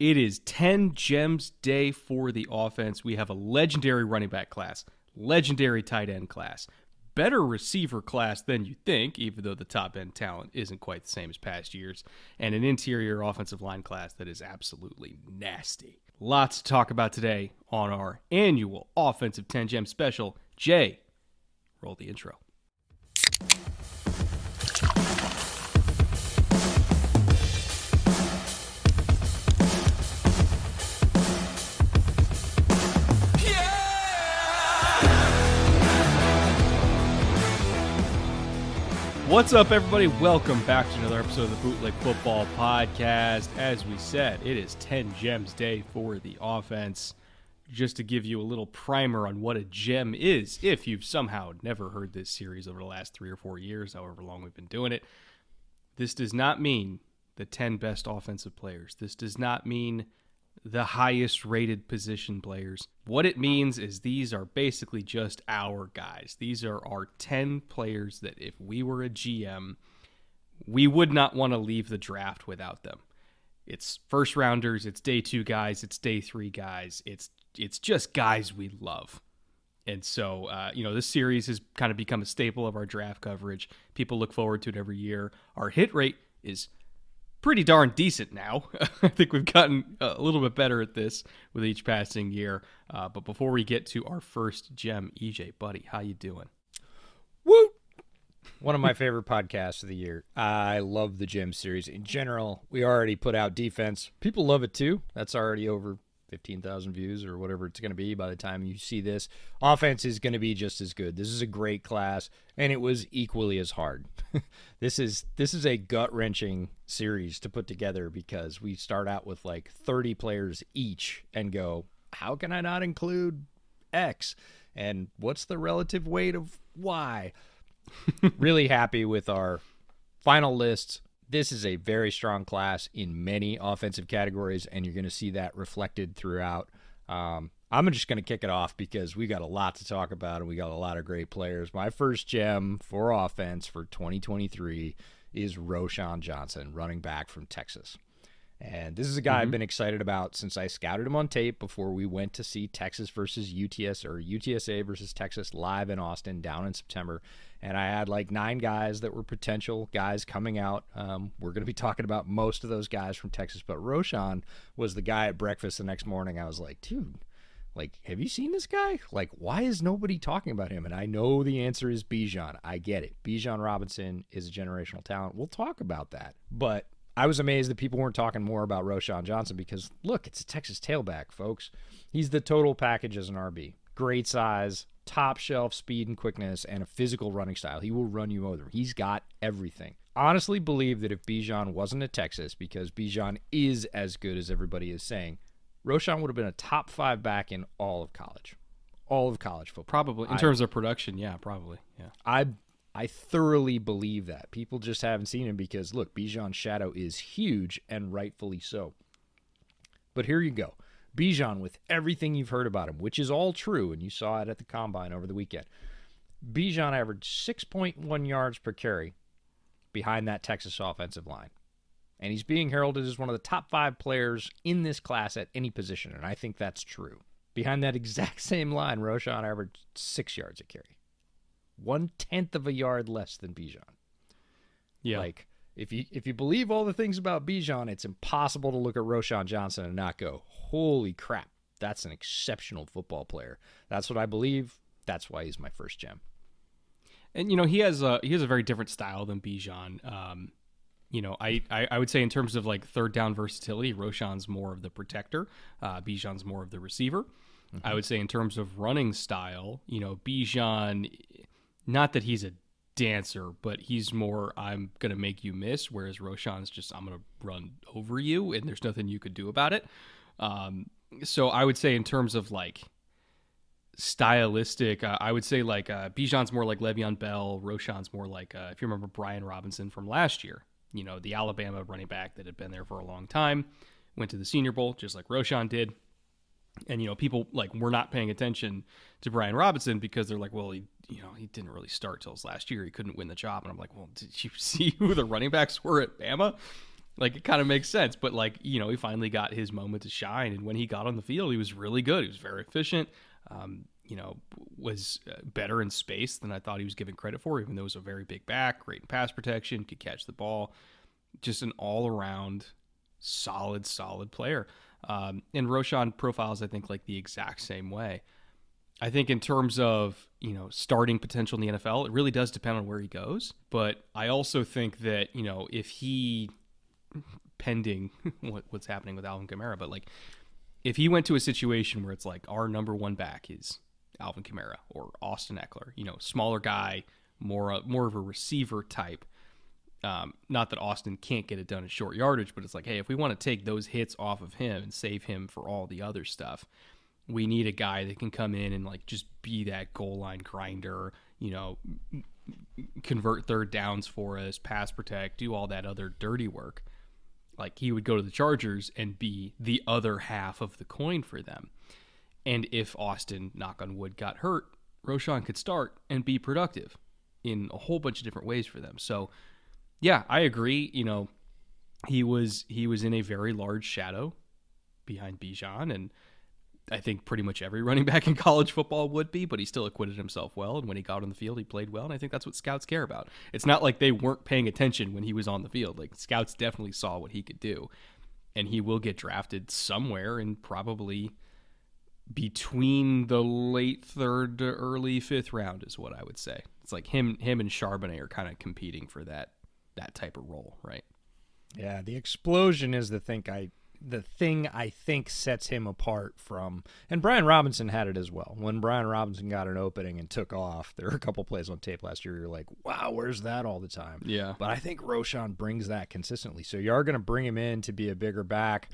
It is 10 gems day for the offense. We have a legendary running back class, legendary tight end class, better receiver class than you think, even though the top end talent isn't quite the same as past years, and an interior offensive line class that is absolutely nasty. Lots to talk about today on our annual offensive 10 gem special. Jay, roll the intro. What's up, everybody? Welcome back to another episode of the Bootleg Football Podcast. As we said, it is 10 gems day for the offense. Just to give you a little primer on what a gem is, if you've somehow never heard this series over the last three or four years, however long we've been doing it, this does not mean the 10 best offensive players. This does not mean the highest rated position players. What it means is these are basically just our guys. These are our 10 players that if we were a GM, we would not want to leave the draft without them. It's first rounders, it's day 2 guys, it's day 3 guys. It's it's just guys we love. And so, uh, you know, this series has kind of become a staple of our draft coverage. People look forward to it every year. Our hit rate is pretty darn decent now. I think we've gotten a little bit better at this with each passing year. Uh, but before we get to our first gem, EJ, buddy, how you doing? Woo! One of my favorite podcasts of the year. I love the gem series in general. We already put out defense. People love it too. That's already over 15,000 views or whatever it's going to be by the time you see this. Offense is going to be just as good. This is a great class and it was equally as hard. this is this is a gut-wrenching series to put together because we start out with like 30 players each and go, how can I not include X? And what's the relative weight of Y? really happy with our final list this is a very strong class in many offensive categories, and you're going to see that reflected throughout. Um, I'm just going to kick it off because we got a lot to talk about and we got a lot of great players. My first gem for offense for 2023 is Roschon Johnson, running back from Texas. And this is a guy mm-hmm. I've been excited about since I scouted him on tape before we went to see Texas versus UTS or UTSA versus Texas live in Austin down in September. And I had like nine guys that were potential guys coming out. Um, we're going to be talking about most of those guys from Texas, but Roschon was the guy at breakfast the next morning. I was like, dude, like, have you seen this guy? Like, why is nobody talking about him? And I know the answer is Bijan. I get it. Bijan Robinson is a generational talent. We'll talk about that. But I was amazed that people weren't talking more about Roschon Johnson because look, it's a Texas tailback, folks. He's the total package as an RB. Great size, top shelf speed and quickness, and a physical running style. He will run you over. He's got everything. Honestly, believe that if Bijan wasn't at Texas, because Bijan is as good as everybody is saying, Roschon would have been a top five back in all of college, all of college football. Probably in I, terms of production, yeah, probably, yeah. I I thoroughly believe that. People just haven't seen him because look, Bijan's shadow is huge and rightfully so. But here you go. Bijan, with everything you've heard about him, which is all true, and you saw it at the combine over the weekend. Bijan averaged 6.1 yards per carry behind that Texas offensive line. And he's being heralded as one of the top five players in this class at any position, and I think that's true. Behind that exact same line, Roschon averaged six yards a carry one tenth of a yard less than Bijan. Yeah. Like if you if you believe all the things about Bijan, it's impossible to look at Roschon Johnson and not go, "Holy crap, that's an exceptional football player." That's what I believe. That's why he's my first gem. And you know he has a he has a very different style than Bijan. Um, you know, I, I, I would say in terms of like third down versatility, Roschon's more of the protector, uh, Bijan's more of the receiver. Mm-hmm. I would say in terms of running style, you know, Bijan, not that he's a dancer, but he's more I'm gonna make you miss, whereas Roschon's just I'm gonna run over you, and there's nothing you could do about it. Um, so I would say in terms of like stylistic, uh, I would say like uh, Bijan's more like Le'Veon Bell, Roschon's more like uh, if you remember Brian Robinson from last year, you know the Alabama running back that had been there for a long time, went to the Senior Bowl just like Roschon did and you know people like were not paying attention to Brian Robinson because they're like, well, he you know he didn't really start till his last year. He couldn't win the job, and I'm like, well, did you see who the running backs were at Bama? Like it kind of makes sense, but like you know he finally got his moment to shine, and when he got on the field, he was really good. He was very efficient. Um, you know, was uh, better in space than I thought he was given credit for, even though he was a very big back, great in pass protection, could catch the ball, just an all around solid, solid player. Um, and Roschon profiles, I think, like the exact same way. I think in terms of you know starting potential in the NFL, it really does depend on where he goes. But I also think that you know if he, pending what, what's happening with Alvin Kamara, but like if he went to a situation where it's like our number one back is Alvin Kamara or Austin Ekeler, you know, smaller guy, more uh, more of a receiver type, um, not that Austin can't get it done in short yardage, but it's like, hey, if we want to take those hits off of him and save him for all the other stuff, we need a guy that can come in and like just be that goal line grinder, you know, convert third downs for us, pass protect, do all that other dirty work. Like he would go to the Chargers and be the other half of the coin for them. And if Austin, knock on wood, got hurt, Roschon could start and be productive in a whole bunch of different ways for them. So yeah, I agree. You know, he was he was in a very large shadow behind Bijan, and I think pretty much every running back in college football would be, but he still acquitted himself well. And when he got on the field, he played well. And I think that's what scouts care about. It's not like they weren't paying attention when he was on the field. Like scouts definitely saw what he could do, and he will get drafted somewhere and probably between the late third to early fifth round is what I would say. It's like him him and Charbonnet are kind of competing for that that type of role, right? Yeah, the explosion is the thing I the thing I think sets him apart from and Brian Robinson had it as well. When Brian Robinson got an opening and took off, there were a couple plays on tape last year you're like, "Wow, where's that all the time?" Yeah. But I think Roschon brings that consistently. So you are going to bring him in to be a bigger back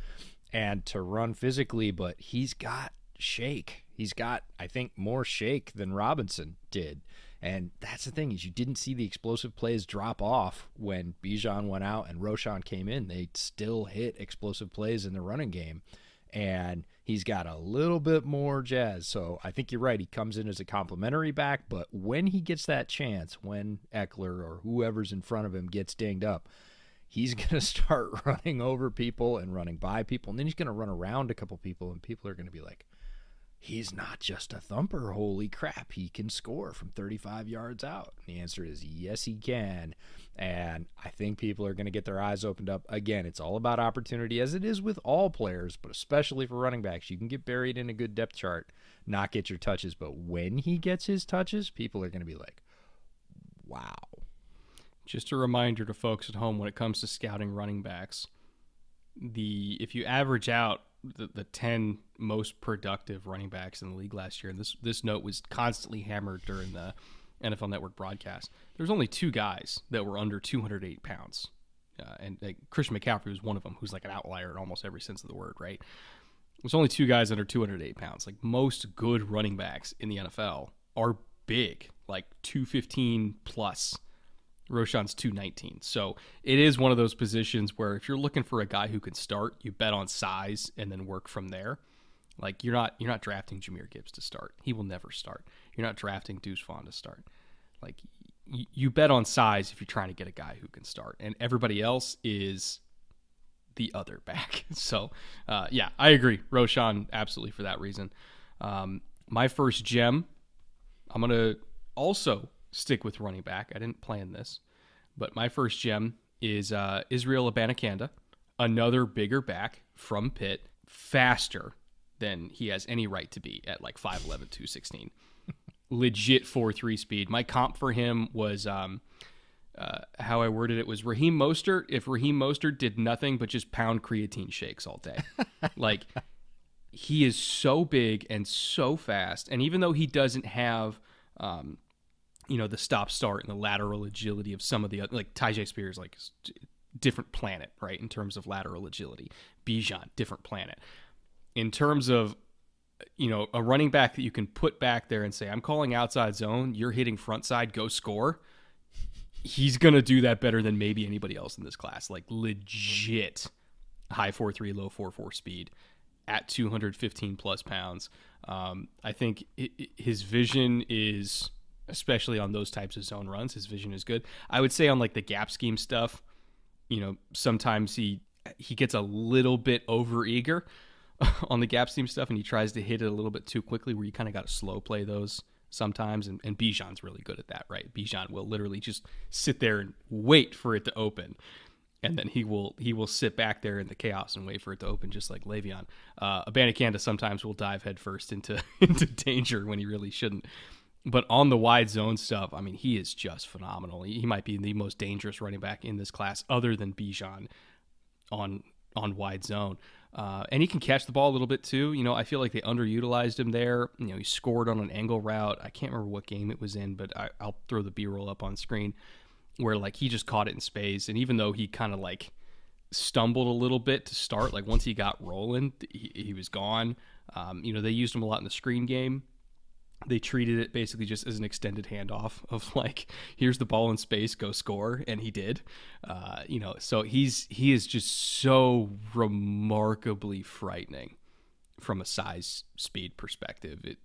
and to run physically, but he's got shake. He's got I think more shake than Robinson did. And that's the thing is you didn't see the explosive plays drop off when Bijan went out and Roschon came in. They still hit explosive plays in the running game. And he's got a little bit more jazz. So I think you're right. He comes in as a complimentary back, but when he gets that chance, when Ekeler or whoever's in front of him gets dinged up, he's going to start running over people and running by people. And then he's going to run around a couple people, and people are going to be like, he's not just a thumper. Holy crap, he can score from 35 yards out. And the answer is yes, he can. And I think people are going to get their eyes opened up. Again, it's all about opportunity, as it is with all players, but especially for running backs. You can get buried in a good depth chart, not get your touches. But when he gets his touches, people are going to be like, wow. Just a reminder to folks at home when it comes to scouting running backs, the if you average out the, the 10 most productive running backs in the league last year, and this this note was constantly hammered during the NFL Network broadcast. There's only two guys that were under 208 pounds, uh, and uh, Christian McCaffrey was one of them, who's like an outlier in almost every sense of the word. Right? There's only two guys under 208 pounds. Like most good running backs in the NFL are big, like 215 plus. Roschon's 219. So it is one of those positions where if you're looking for a guy who can start, you bet on size and then work from there. Like you're not you're not drafting Jahmyr Gibbs to start. He will never start. You're not drafting Deuce Vaughn to start. Like you bet on size if you're trying to get a guy who can start, and everybody else is the other back. So uh, yeah, I agree. Roschon, absolutely for that reason. Um, my first gem, I'm gonna also stick with running back. I didn't plan this, but my first gem is uh, Israel Abanikanda, another bigger back from Pitt, faster than he has any right to be at like 5'11", 216. Legit 4-3 speed. My comp for him was um, uh, how I worded it was Raheem Mostert. If Raheem Mostert did nothing but just pound creatine shakes all day, like he is so big and so fast. And even though he doesn't have, um, you know, the stop start and the lateral agility of some of the other, like Tyjae Spears, like different planet, right? In terms of lateral agility, Bijan, different planet. In terms of you know, a running back that you can put back there and say, I'm calling outside zone, you're hitting front side, go score he's gonna do that better than maybe anybody else in this class. Like legit high four three, low four four speed at 215 plus pounds. Um, I think his vision is, especially on those types of zone runs, his vision is good. I would say on like the gap scheme stuff, you know, sometimes he he gets a little bit over eager on the gap scheme stuff, and he tries to hit it a little bit too quickly, where you kind of got to slow play those sometimes, and, and Bijan's really good at that, right? Bijan will literally just sit there and wait for it to open. And then he will he will sit back there in the chaos and wait for it to open, just like Le'Veon. Uh, Abanikanda sometimes will dive headfirst into into danger when he really shouldn't. But on the wide zone stuff, I mean, he is just phenomenal. He, might be the most dangerous running back in this class, other than Bijan on on wide zone. Uh, and he can catch the ball a little bit too. You know, I feel like they underutilized him there. You know, he scored on an angle route. I can't remember what game it was in, but I, will throw the B roll up on screen where like he just caught it in space. And even though he kind of like stumbled a little bit to start, like once he got rolling, he, he was gone. Um, you know, they used him a lot in the screen game they treated it basically just as an extended handoff of like here's the ball in space go score and he did. Uh, you know so he's he is just so remarkably frightening from a size speed perspective. It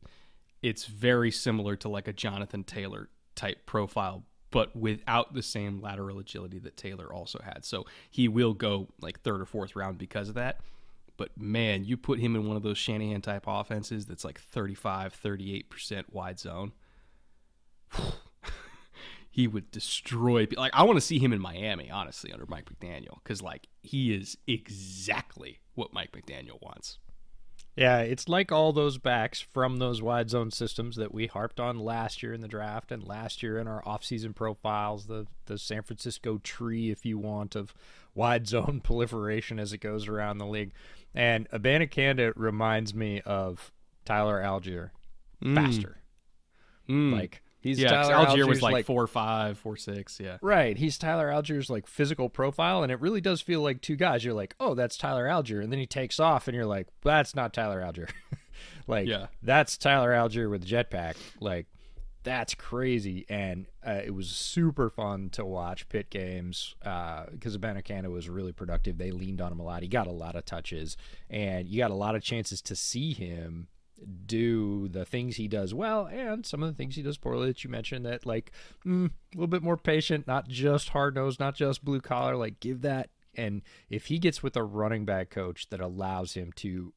it's very similar to like a Jonathan Taylor type profile but without the same lateral agility that Taylor also had. So he will go like third or fourth round because of that but man, you put him in one of those Shanahan type offenses that's like 35, 38% wide zone. he would destroy. Like I want to see him in Miami, honestly, under Mike McDaniel, because like he is exactly what Mike McDaniel wants. Yeah, it's like all those backs from those wide zone systems that we harped on last year in the draft and last year in our offseason profiles, the the San Francisco tree, if you want, of wide zone proliferation as it goes around the league. And Abanikanda reminds me of Tyler Allgeier. mm. faster. Mm. Like He's yeah, Tyler Allgeier Allgeier's was like, like four five, four six, yeah. Right. He's Tyler Allgeier's like physical profile, and it really does feel like two guys. You're like, oh, that's Tyler Allgeier, and then he takes off, and you're like, that's not Tyler Allgeier. like, yeah. that's Tyler Allgeier with jetpack. Like, that's crazy, and uh, it was super fun to watch Pitt games because uh, was really productive. They leaned on him a lot. He got a lot of touches, and you got a lot of chances to see him do the things he does well and some of the things he does poorly that you mentioned that like mm, a little bit more patient not just hard nosed not just blue collar like give that. And if he gets with a running back coach that allows him to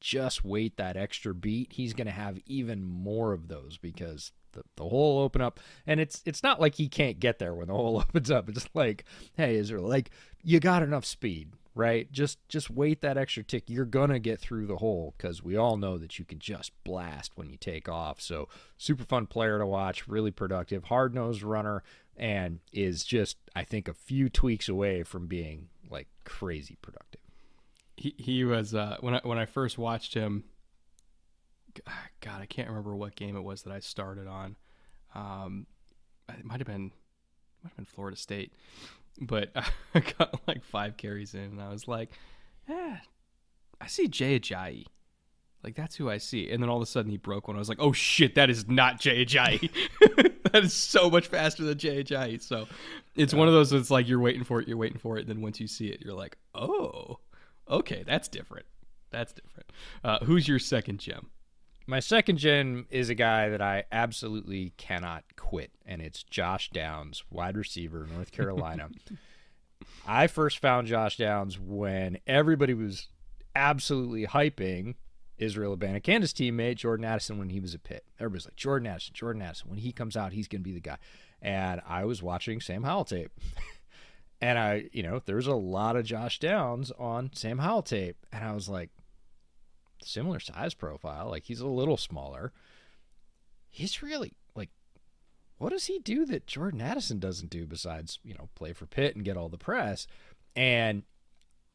just wait that extra beat he's going to have even more of those because the, the hole open up. And it's it's not like he can't get there when the hole opens up. It's like hey is there like you got enough speed right? Just just wait that extra tick. You're gonna get through the hole because we all know that you can just blast when you take off. So super fun player to watch, really productive, hard nosed runner, and is just I think a few tweaks away from being like crazy productive. He he was uh, when I when I first watched him. God, I can't remember what game it was that I started on. Um, it might have been might have been Florida State, but I got like five carries in, and I was like, eh, I see Jay Ajayi. Like that's who I see. And then all of a sudden he broke one. I was like, oh shit, that is not Jay Ajayi. that is so much faster than Jay Ajayi. So it's one of those that's like you're waiting for it, you're waiting for it, and then once you see it, you're like, oh, okay, that's different. That's different. Uh, who's your second gem? My second gen is a guy that I absolutely cannot quit, and it's Josh Downs, wide receiver, North Carolina. I first found Josh Downs when everybody was absolutely hyping Israel Abanikanda's teammate, Jordan Addison, when he was at Pitt. Everybody's like, Jordan Addison, Jordan Addison. When he comes out, he's going to be the guy. And I was watching Sam Howell tape. And I, you know, there's a lot of Josh Downs on Sam Howell tape. And I was like, similar size profile. Like he's a little smaller. He's really like, what does he do that Jordan Addison doesn't do besides, you know, play for Pitt and get all the press? And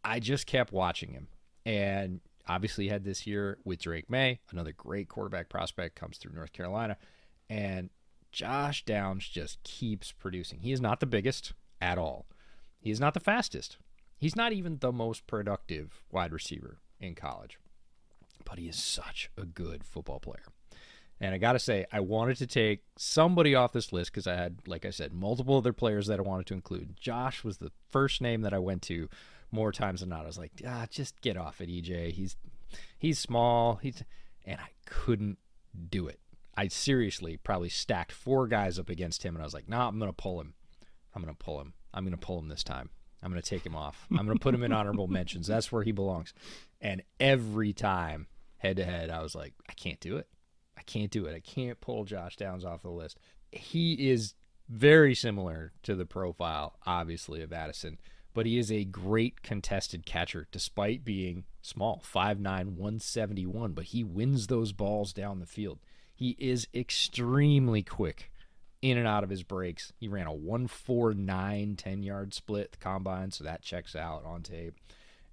I just kept watching him. And obviously had this year with Drake Maye, another great quarterback prospect comes through North Carolina. And Josh Downs just keeps producing. He is not the biggest at all. He is not the fastest. He's not even the most productive wide receiver in college. But he is such a good football player. And I got to say, I wanted to take somebody off this list because I had, like I said, multiple other players that I wanted to include. Josh was the first name that I went to more times than not. I was like, ah, just get off it, EJ. He's he's small. He's and I couldn't do it. I seriously probably stacked four guys up against him, and I was like, nah, I'm gonna pull him. I'm gonna pull him. I'm gonna pull him this time. I'm gonna take him off. I'm gonna put him in honorable mentions. That's where he belongs. And every time, head to head, I was like, I can't do it. I can't do it. I can't pull Josh Downs off the list. He is very similar to the profile, obviously, of Addison but he is a great contested catcher despite being small 5'9 171 but he wins those balls down the field he is extremely quick in and out of his breaks. He ran a 149 10 yard split combine so that checks out on tape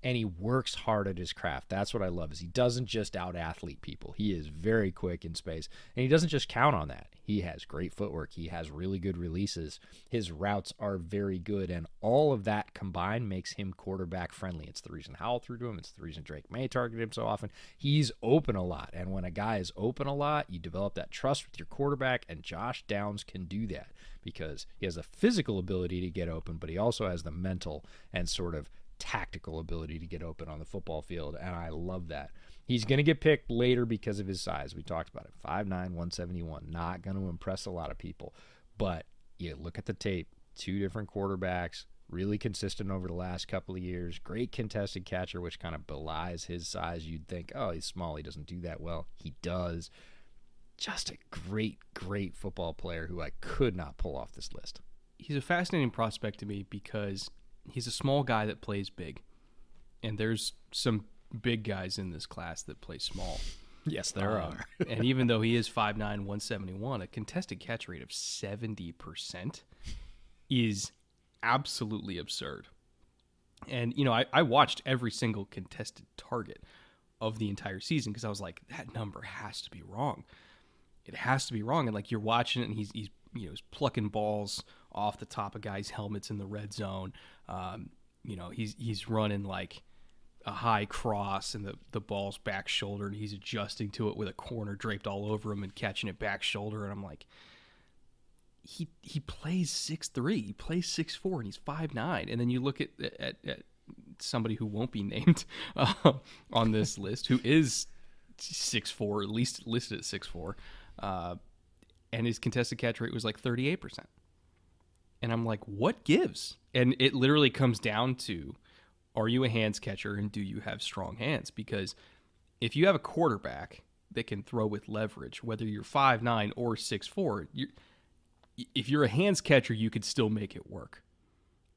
and he works hard at his craft. That's what I love is he doesn't just out athlete people. He is very quick in space and he doesn't just count on that. He has great footwork. He has really good releases. His routes are very good and all of that combined makes him quarterback friendly. It's the reason Howell threw to him. It's the reason Drake Maye targeted him so often. He's open a lot and when a guy is open a lot, you develop that trust with your quarterback and Josh Downs can do that because he has the physical ability to get open, but he also has the mental and sort of tactical ability to get open on the football field, and I love that. He's going to get picked later because of his size. We talked about it 5'9, 171. Not going to impress a lot of people. But you look at the tape, two different quarterbacks, really consistent over the last couple of years. Great contested catcher, which kind of belies his size. You'd think, oh, he's small. He doesn't do that well. He does. Just a great, great football player who I could not pull off this list. He's a fascinating prospect to me because he's a small guy that plays big, and there's some big guys in this class that play small. Yes, there um, are. and even though he is 5'9", 171, a contested catch rate of 70% is absolutely absurd. And, you know, I, I watched every single contested target of the entire season because I was like, that number has to be wrong. It has to be wrong. And, like, you're watching it and he's, he's you know, he's plucking balls off the top of guys' helmets in the red zone. Um, you know, he's he's running like a high cross and the, the ball's back shoulder and he's adjusting to it with a corner draped all over him and catching it back shoulder and I'm like he he plays six three, he plays six four and he's five nine. And then you look at at, at somebody who won't be named uh, on this list who is six four, at least listed at six four. Uh, and his contested catch rate was like 38%. And I'm like, what gives? And it literally comes down to are you a hands catcher and do you have strong hands? Because if you have a quarterback that can throw with leverage, whether you're five nine or six four, you if you're a hands catcher, you could still make it work.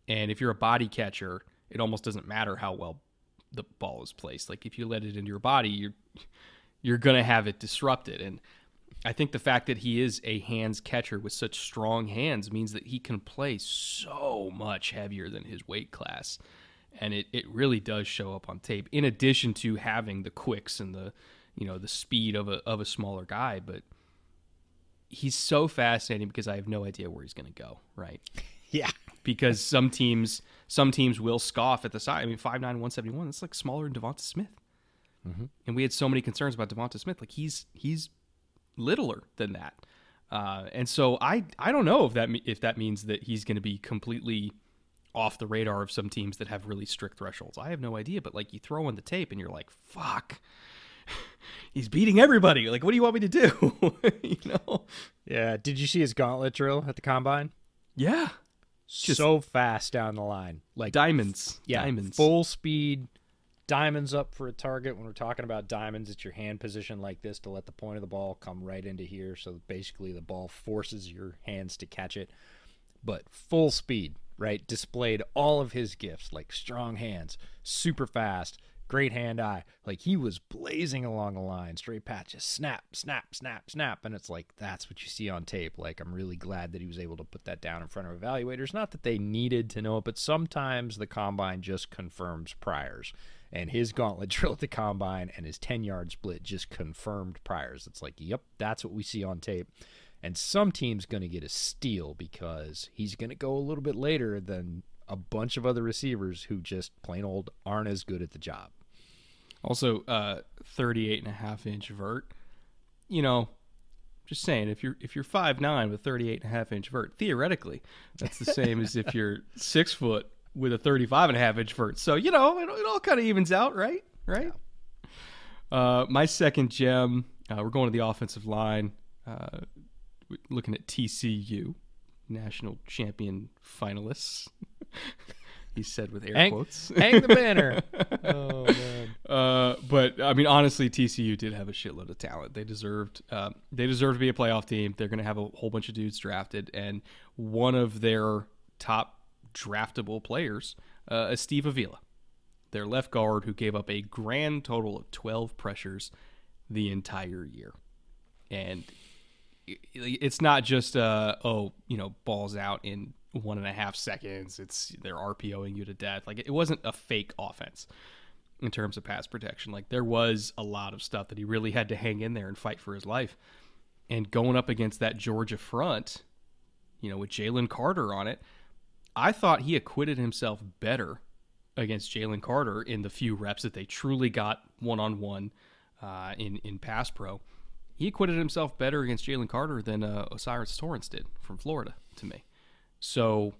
And if you're a body catcher, it almost doesn't matter how well the ball is placed. Like if you let it into your body, you're you're gonna have it disrupted. And I think the fact that he is a hands catcher with such strong hands means that he can play so much heavier than his weight class. And it, it really does show up on tape, in addition to having the quicks and the you know the speed of a of a smaller guy. But he's so fascinating because I have no idea where he's gonna go, right? Yeah. Because some teams some teams will scoff at the size. I mean, 5'9", 171, that's like smaller than Devonta Smith. Mm-hmm. And we had so many concerns about Devonta Smith. Like he's he's littler than that. Uh, and so I I don't know if that if that means that he's going to be completely off the radar of some teams that have really strict thresholds. I have no idea, but like you throw in the tape and you're like, fuck. He's beating everybody. Like, what do you want me to do? you know? Yeah. Did you see his gauntlet drill at the combine? Yeah. Just so fast down the line. Like diamonds. Yeah. Diamonds. Full speed, diamonds up for a target. When we're talking about diamonds, it's your hand position like this to let the point of the ball come right into here. So basically, the ball forces your hands to catch it. but full speed, right? Displayed all of his gifts like strong hands, super fast, great hand eye. Like he was blazing along the line, straight patches, snap, snap, snap, snap. And it's like, that's what you see on tape. Like, I'm really glad that he was able to put that down in front of evaluators. Not that they needed to know it, but sometimes the combine just confirms priors. And his gauntlet drill at the combine and his 10 yard split just confirmed priors. It's like, yep, that's what we see on tape. And some team's going to get a steal because he's going to go a little bit later than a bunch of other receivers who just plain old aren't as good at the job. Also, uh, 38 and a half inch vert. You know, just saying, if you're if you're five nine with 38 and a half inch vert, theoretically, that's the same as if you're six foot with a 35 and a half inch vert. So you know, it, it all kind of evens out, right? Right. Yeah. Uh, my second gem. Uh, we're going to the offensive line. Uh, looking at TCU, national champion finalists. he said with air hang, quotes. hang the banner. oh man. Uh, but I mean, honestly, TCU did have a shitload of talent. They deserved. Uh, they deserve to be a playoff team. They're going to have a whole bunch of dudes drafted, and one of their top draftable players uh, is Steve Avila, their left guard, who gave up a grand total of twelve pressures the entire year, and it's not just uh oh you know balls out in one and a half seconds. It's they're RPOing you to death. Like it wasn't a fake offense in terms of pass protection. Like there was a lot of stuff that he really had to hang in there and fight for his life. And going up against that Georgia front, you know, with Jalen Carter on it, I thought he acquitted himself better against Jalen Carter in the few reps that they truly got one on one in in pass pro. He acquitted himself better against Jalen Carter than uh, O'Cyrus Torrence did from Florida to me. So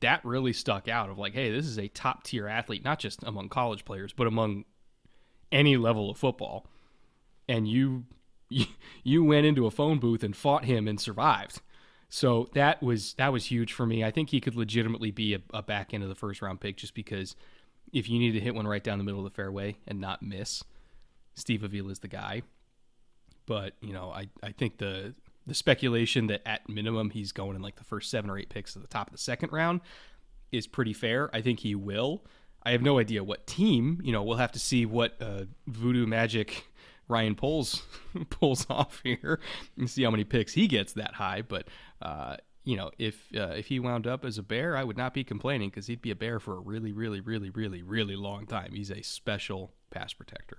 that really stuck out of like, hey, this is a top tier athlete, not just among college players, but among any level of football. And you you went into a phone booth and fought him and survived. So that was that was huge for me. I think he could legitimately be a, a back end of the first round pick just because if you need to hit one right down the middle of the fairway and not miss, Steve Avila is the guy. But you know, I I think the the speculation that at minimum he's going in like the first seven or eight picks at the top of the second round is pretty fair. I think he will. I have no idea what team. You know, we'll have to see what uh, voodoo magic Ryan Poles pulls off here and see how many picks he gets that high. But uh, you know, if uh, if he wound up as a bear, I would not be complaining because he'd be a bear for a really, really, really, really, really long time. He's a special pass protector.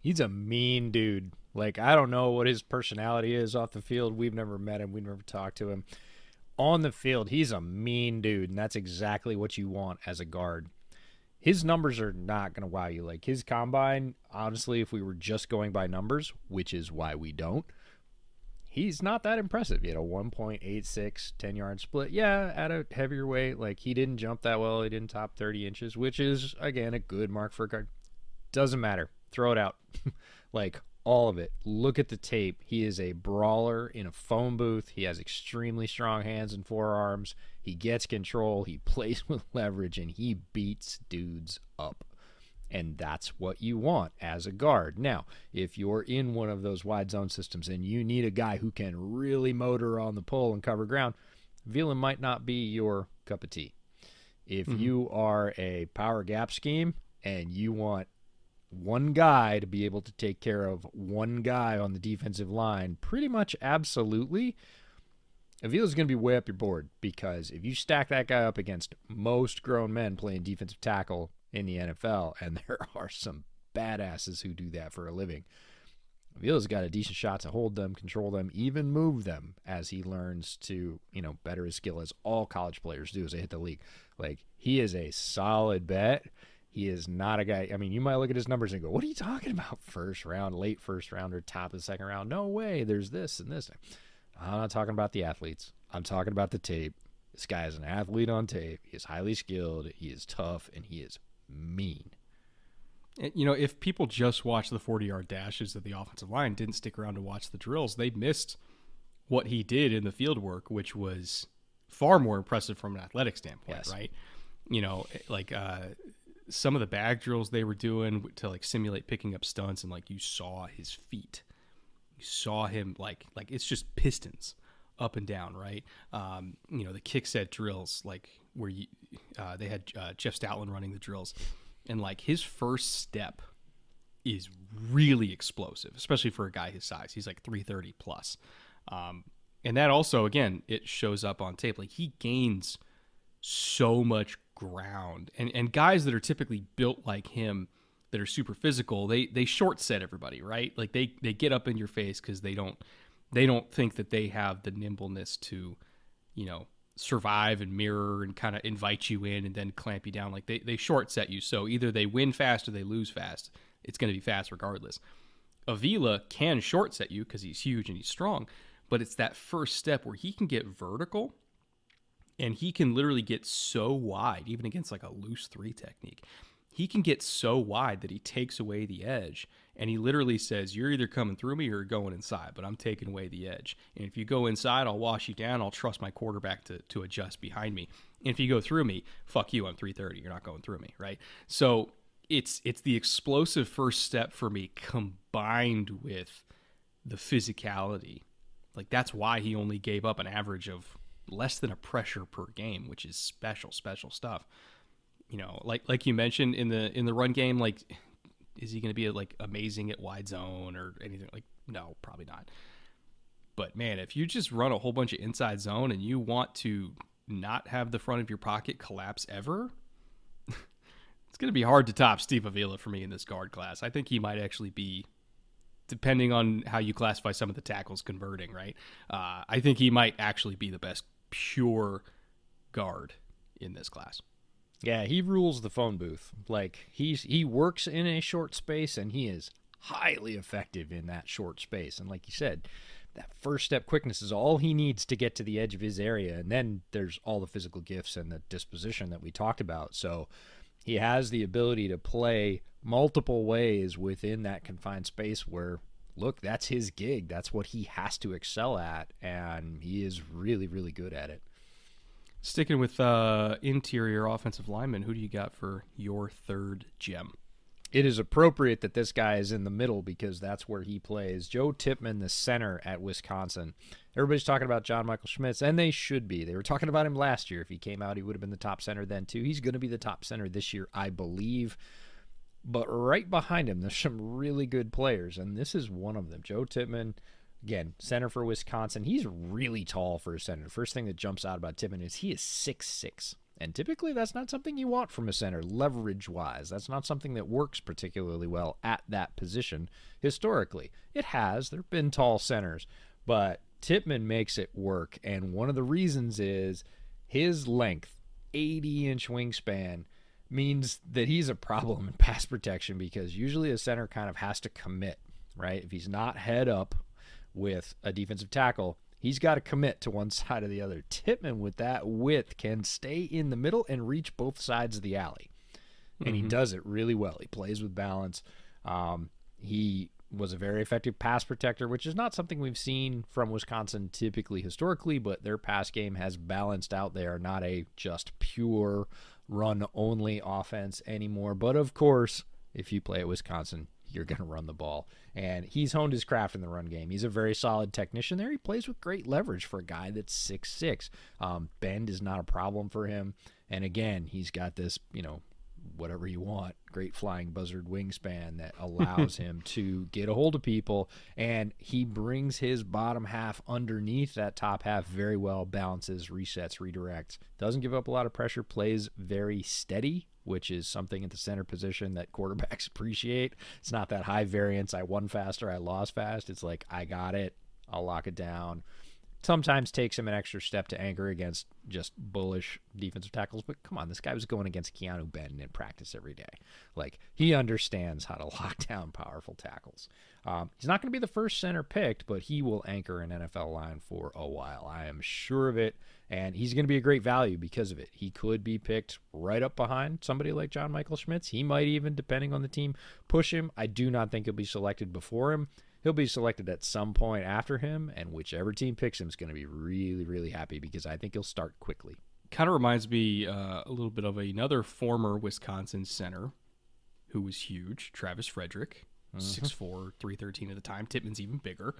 He's a mean dude. Like I don't know what his personality is off the field. We've never met him. We've never talked to him. On the field, he's a mean dude, and that's exactly what you want as a guard. His numbers are not going to wow you. Like his combine, honestly, if we were just going by numbers, which is why we don't, he's not that impressive. He had a 1.86 10 yard split. Yeah, at a heavier weight. Like he didn't jump that well. He didn't top 30 inches, which is, again, a good mark for a guard. Doesn't matter. Throw it out. like all of it. Look at the tape. He is a brawler in a phone booth. He has extremely strong hands and forearms. He gets control. He plays with leverage and he beats dudes up. And that's what you want as a guard. Now, if you're in one of those wide zone systems and you need a guy who can really motor on the pull and cover ground, Avila might not be your cup of tea. If mm-hmm. you are a power gap scheme and you want one guy to be able to take care of one guy on the defensive line, pretty much absolutely, Avila's going to be way up your board because if you stack that guy up against most grown men playing defensive tackle in the NFL, and there are some badasses who do that for a living, Avila's got a decent shot to hold them, control them, even move them as he learns to, you know, better his skill as all college players do as they hit the league. Like he is a solid bet he is not a guy. I mean, you might look at his numbers and go, "What are you talking about? First round, late first round, or top of the second round? No way. There's this and this." I'm not talking about the athletes. I'm talking about the tape. This guy is an athlete on tape. He is highly skilled. He is tough, and he is mean. You know, if people just watched the 40 yard dashes of the offensive line, didn't stick around to watch the drills, they missed what he did in the field work, which was far more impressive from an athletic standpoint, yes. right? You know, like uh, some of the bag drills they were doing to like simulate picking up stunts and like you saw his feet you saw him like like it's just pistons up and down, right? Um, you know, the kick set drills, like where you, uh, they had uh, Jeff Stoutland running the drills, and like his first step is really explosive, especially for a guy his size. He's like 330 plus. Um, and that also, again, it shows up on tape. Like he gains so much ground, and and guys that are typically built like him, that are super physical, they they short set everybody, right? Like they they get up in your face because they don't they don't think that they have the nimbleness to, you know, survive and mirror and kind of invite you in and then clamp you down. Like they, they short set you. So either they win fast or they lose fast. It's going to be fast regardless. Avila can short set you because he's huge and he's strong, but it's that first step where he can get vertical and he can literally get so wide, even against like a loose three technique. He can get so wide that he takes away the edge and he literally says, You're either coming through me or going inside, but I'm taking away the edge. And if you go inside, I'll wash you down. I'll trust my quarterback to, to adjust behind me. And if you go through me, fuck you, I'm 330. You're not going through me, right? So it's it's the explosive first step for me combined with the physicality. Like that's why he only gave up an average of less than a pressure per game, which is special, special stuff. You know, like like you mentioned in the in the run game, like is he going to be like amazing at wide zone or anything? Like no probably not. But man if you just run a whole bunch of inside zone and you want to not have the front of your pocket collapse ever it's going to be hard to top steve avila for me in this guard class. I think he might actually be depending on how you classify some of the tackles converting right? Uh, i think he might actually be the best pure guard in this class yeah, he rules the phone booth. Like he's he works in a short space and he is highly effective in that short space. And like you said, that first step quickness is all he needs to get to the edge of his area. And then there's all the physical gifts and the disposition that we talked about. So he has the ability to play multiple ways within that confined space where look, that's his gig. That's what he has to excel at and he is really really good at it. Sticking with uh, interior offensive lineman, who do you got for your third gem? It is appropriate that this guy is in the middle because that's where he plays. Joe Tippmann, the center at Wisconsin. Everybody's talking about John Michael Schmitz, and they should be. They were talking about him last year. If he came out, he would have been the top center then, too. He's going to be the top center this year, I believe. But right behind him, there's some really good players, and this is one of them. Joe Tippmann Again, center for Wisconsin. He's really tall for a center. First thing that jumps out about Tippmann is he is six six, And typically, that's not something you want from a center, leverage wise. That's not something that works particularly well at that position historically. It has. There have been tall centers, but Tippmann makes it work. And one of the reasons is his length 80 inch wingspan means that he's a problem in pass protection because usually a center kind of has to commit, right? If he's not head up with a defensive tackle, he's got to commit to one side or the other. Tippmann, with that width, can stay in the middle and reach both sides of the alley. And mm-hmm. he does it really well. He plays with balance. Um, he was a very effective pass protector, which is not something we've seen from Wisconsin typically historically, but their pass game has balanced out. They are not a just pure run only offense anymore. But of course, if you play at Wisconsin, you're going to run the ball. And he's honed his craft in the run game. He's a very solid technician there. He plays with great leverage for a guy that's six six. Um, bend is not a problem for him. And again, he's got this, you know, whatever you want, great flying buzzard wingspan that allows him to get a hold of people. And he brings his bottom half underneath that top half very well, balances, resets, redirects, doesn't give up a lot of pressure, plays very steady which is something at the center position that quarterbacks appreciate. It's not that high variance. I won faster, I lost fast. It's like I got it. I'll lock it down. Sometimes takes him an extra step to anchor against just bullish defensive tackles, but come on, this guy was going against Keanu Benton in practice every day. Like he understands how to lock down powerful tackles. Um, he's not going to be the first center picked, but he will anchor an NFL line for a while. I am sure of it and he's going to be a great value because of it. He could be picked right up behind somebody like John Michael Schmitz. He might even, depending on the team, push him. I do not think he'll be selected before him. He'll be selected at some point after him, and whichever team picks him is going to be really, really happy because I think he'll start quickly. Kind of reminds me uh, a little bit of another former Wisconsin center who was huge, Travis Frederick, mm-hmm. 6'4, 313 at the time. Tippmann's even bigger.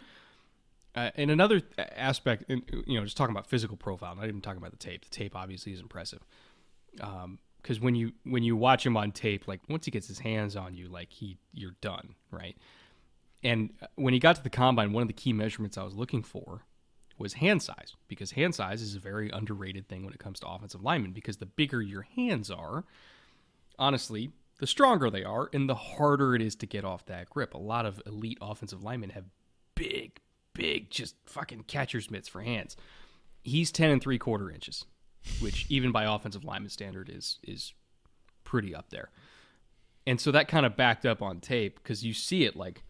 Uh, and another aspect, you know, just talking about physical profile, not even talking about the tape. The tape obviously is impressive, because um, when you when you watch him on tape, like once he gets his hands on you, like he you're done, right? And uh, when he got to the combine, one of the key measurements I was looking for was hand size, because hand size is a very underrated thing when it comes to offensive linemen. Because the bigger your hands are, honestly, the stronger they are, and the harder it is to get off that grip. A lot of elite offensive linemen have big, big, just fucking catcher's mitts for hands. He's ten and three quarter inches, which even by offensive lineman standard is is pretty up there. And so that kind of backed up on tape because you see it like,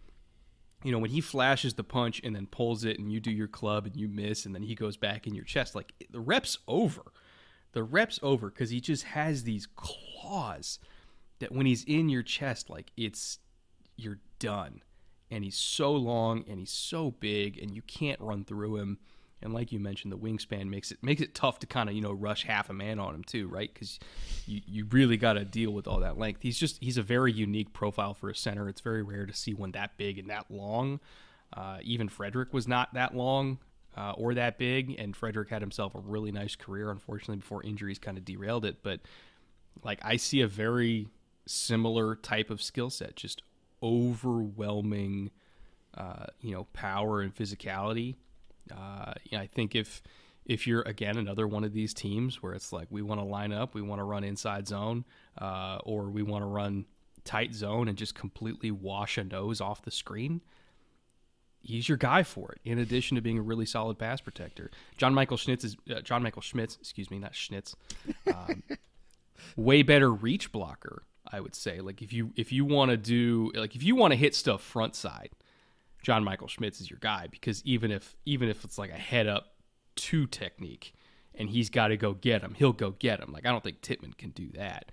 you know, when he flashes the punch and then pulls it and you do your club and you miss and then he goes back in your chest, like the rep's over. The rep's over because he just has these claws that when he's in your chest, like it's you're done. And he's so long and he's so big and you can't run through him. And like you mentioned, the wingspan makes it makes it tough to kind of you know rush half a man on him too, right? Because you you really got to deal with all that length. He's just he's a very unique profile for a center. It's very rare to see one that big and that long. Uh, even Frederick was not that long uh, or that big, and Frederick had himself a really nice career. Unfortunately, before injuries kind of derailed it, but like I see a very similar type of skill set, just overwhelming, uh, you know, power and physicality. Uh, you know, I think if if you're again another one of these teams where it's like we want to line up, we want to run inside zone, uh, or we want to run tight zone and just completely wash a nose off the screen. He's your guy for it. In addition to being a really solid pass protector, John Michael Schmitz is uh, John Michael Schmitz. Excuse me, not Schnitz. Um, way better reach blocker I would say. Like if you if you want to do like if you want to hit stuff front side, John Michael Schmitz is your guy because even if even if it's like a head up two technique and he's got to go get him, he'll go get him. Like I don't think Tippmann can do that.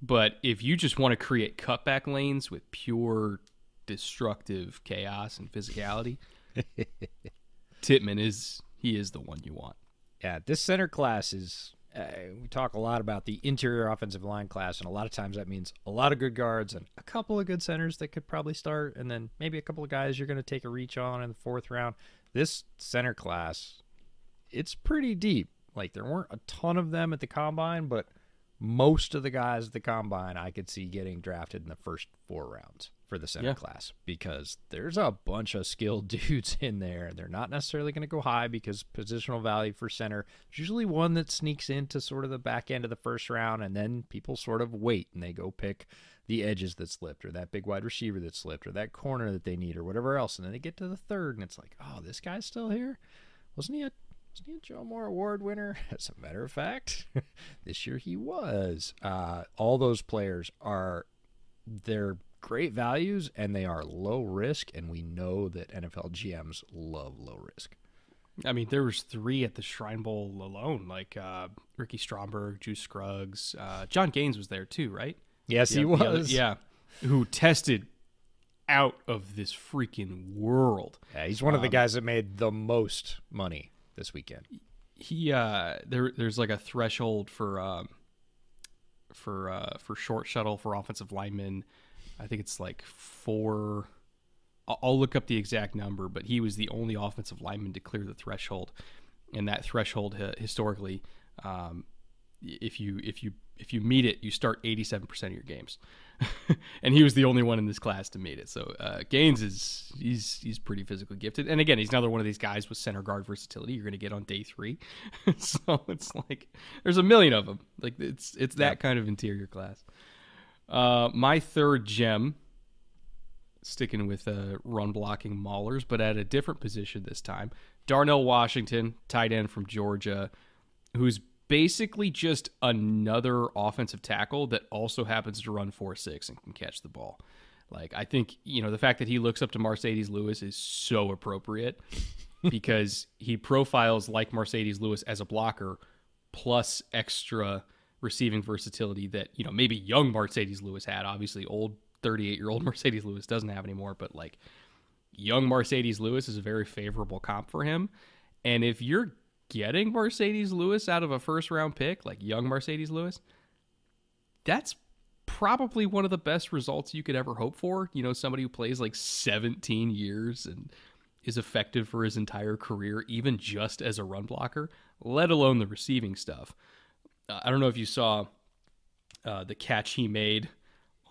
But if you just want to create cutback lanes with pure destructive chaos and physicality, Tippmann is he is the one you want. Yeah, this center class is uh, we talk a lot about the interior offensive line class, and a lot of times that means a lot of good guards and a couple of good centers that could probably start, and then maybe a couple of guys you're going to take a reach on in the fourth round. This center class, it's pretty deep. Like there weren't a ton of them at the combine, but most of the guys at the combine I could see getting drafted in the first four rounds for the center yeah. class because there's a bunch of skilled dudes in there. They're not necessarily going to go high because positional value for center is usually one that sneaks into sort of the back end of the first round, and then people sort of wait and they go pick the edges that slipped or that big wide receiver that slipped or that corner that they need or whatever else. And then they get to the third and it's like, oh, this guy's still here? Wasn't he a wasn't he a Joe Moore Award winner? As a matter of fact, this year he was. Uh, all those players are they're great values and they are low risk, and we know that NFL GMs love low risk. I mean, there was three at the Shrine Bowl alone, like uh, Ricky Stromberg, Juice Scruggs, uh, Jon Gaines was there too, right? Yes, he was. Other, yeah, who tested out of this freaking world. Yeah, he's one um, of the um, guys that made the most money this weekend. He uh, there, there's like a threshold for um, for uh, for short shuttle for offensive linemen I think it's like four. I'll look up the exact number, but he was the only offensive lineman to clear the threshold, and that threshold historically, um, if you if you if you meet it, you start 87% of your games, and he was the only one in this class to meet it. So uh, Gaines is he's he's pretty physically gifted, and again, he's another one of these guys with center guard versatility. You're going to get on day three, so it's like there's a million of them. Like it's it's that kind of interior class. Uh, my third gem, sticking with uh, run blocking maulers, but at a different position this time. Darnell Washington, tight end from Georgia, who's basically just another offensive tackle that also happens to run 4 6 and can catch the ball. Like, I think, you know, the fact that he looks up to Marcedes Lewis is so appropriate because he profiles like Marcedes Lewis as a blocker plus extra receiving versatility that you know maybe young Marcedes Lewis had. Obviously, old 38 year old Marcedes Lewis doesn't have anymore, but like young Marcedes Lewis is a very favorable comp for him. And if you're getting Marcedes Lewis out of a first round pick, like young Marcedes Lewis, that's probably one of the best results you could ever hope for. You know, somebody who plays like 17 years and is effective for his entire career, even just as a run blocker, let alone the receiving stuff. Uh, I don't know if you saw uh, the catch he made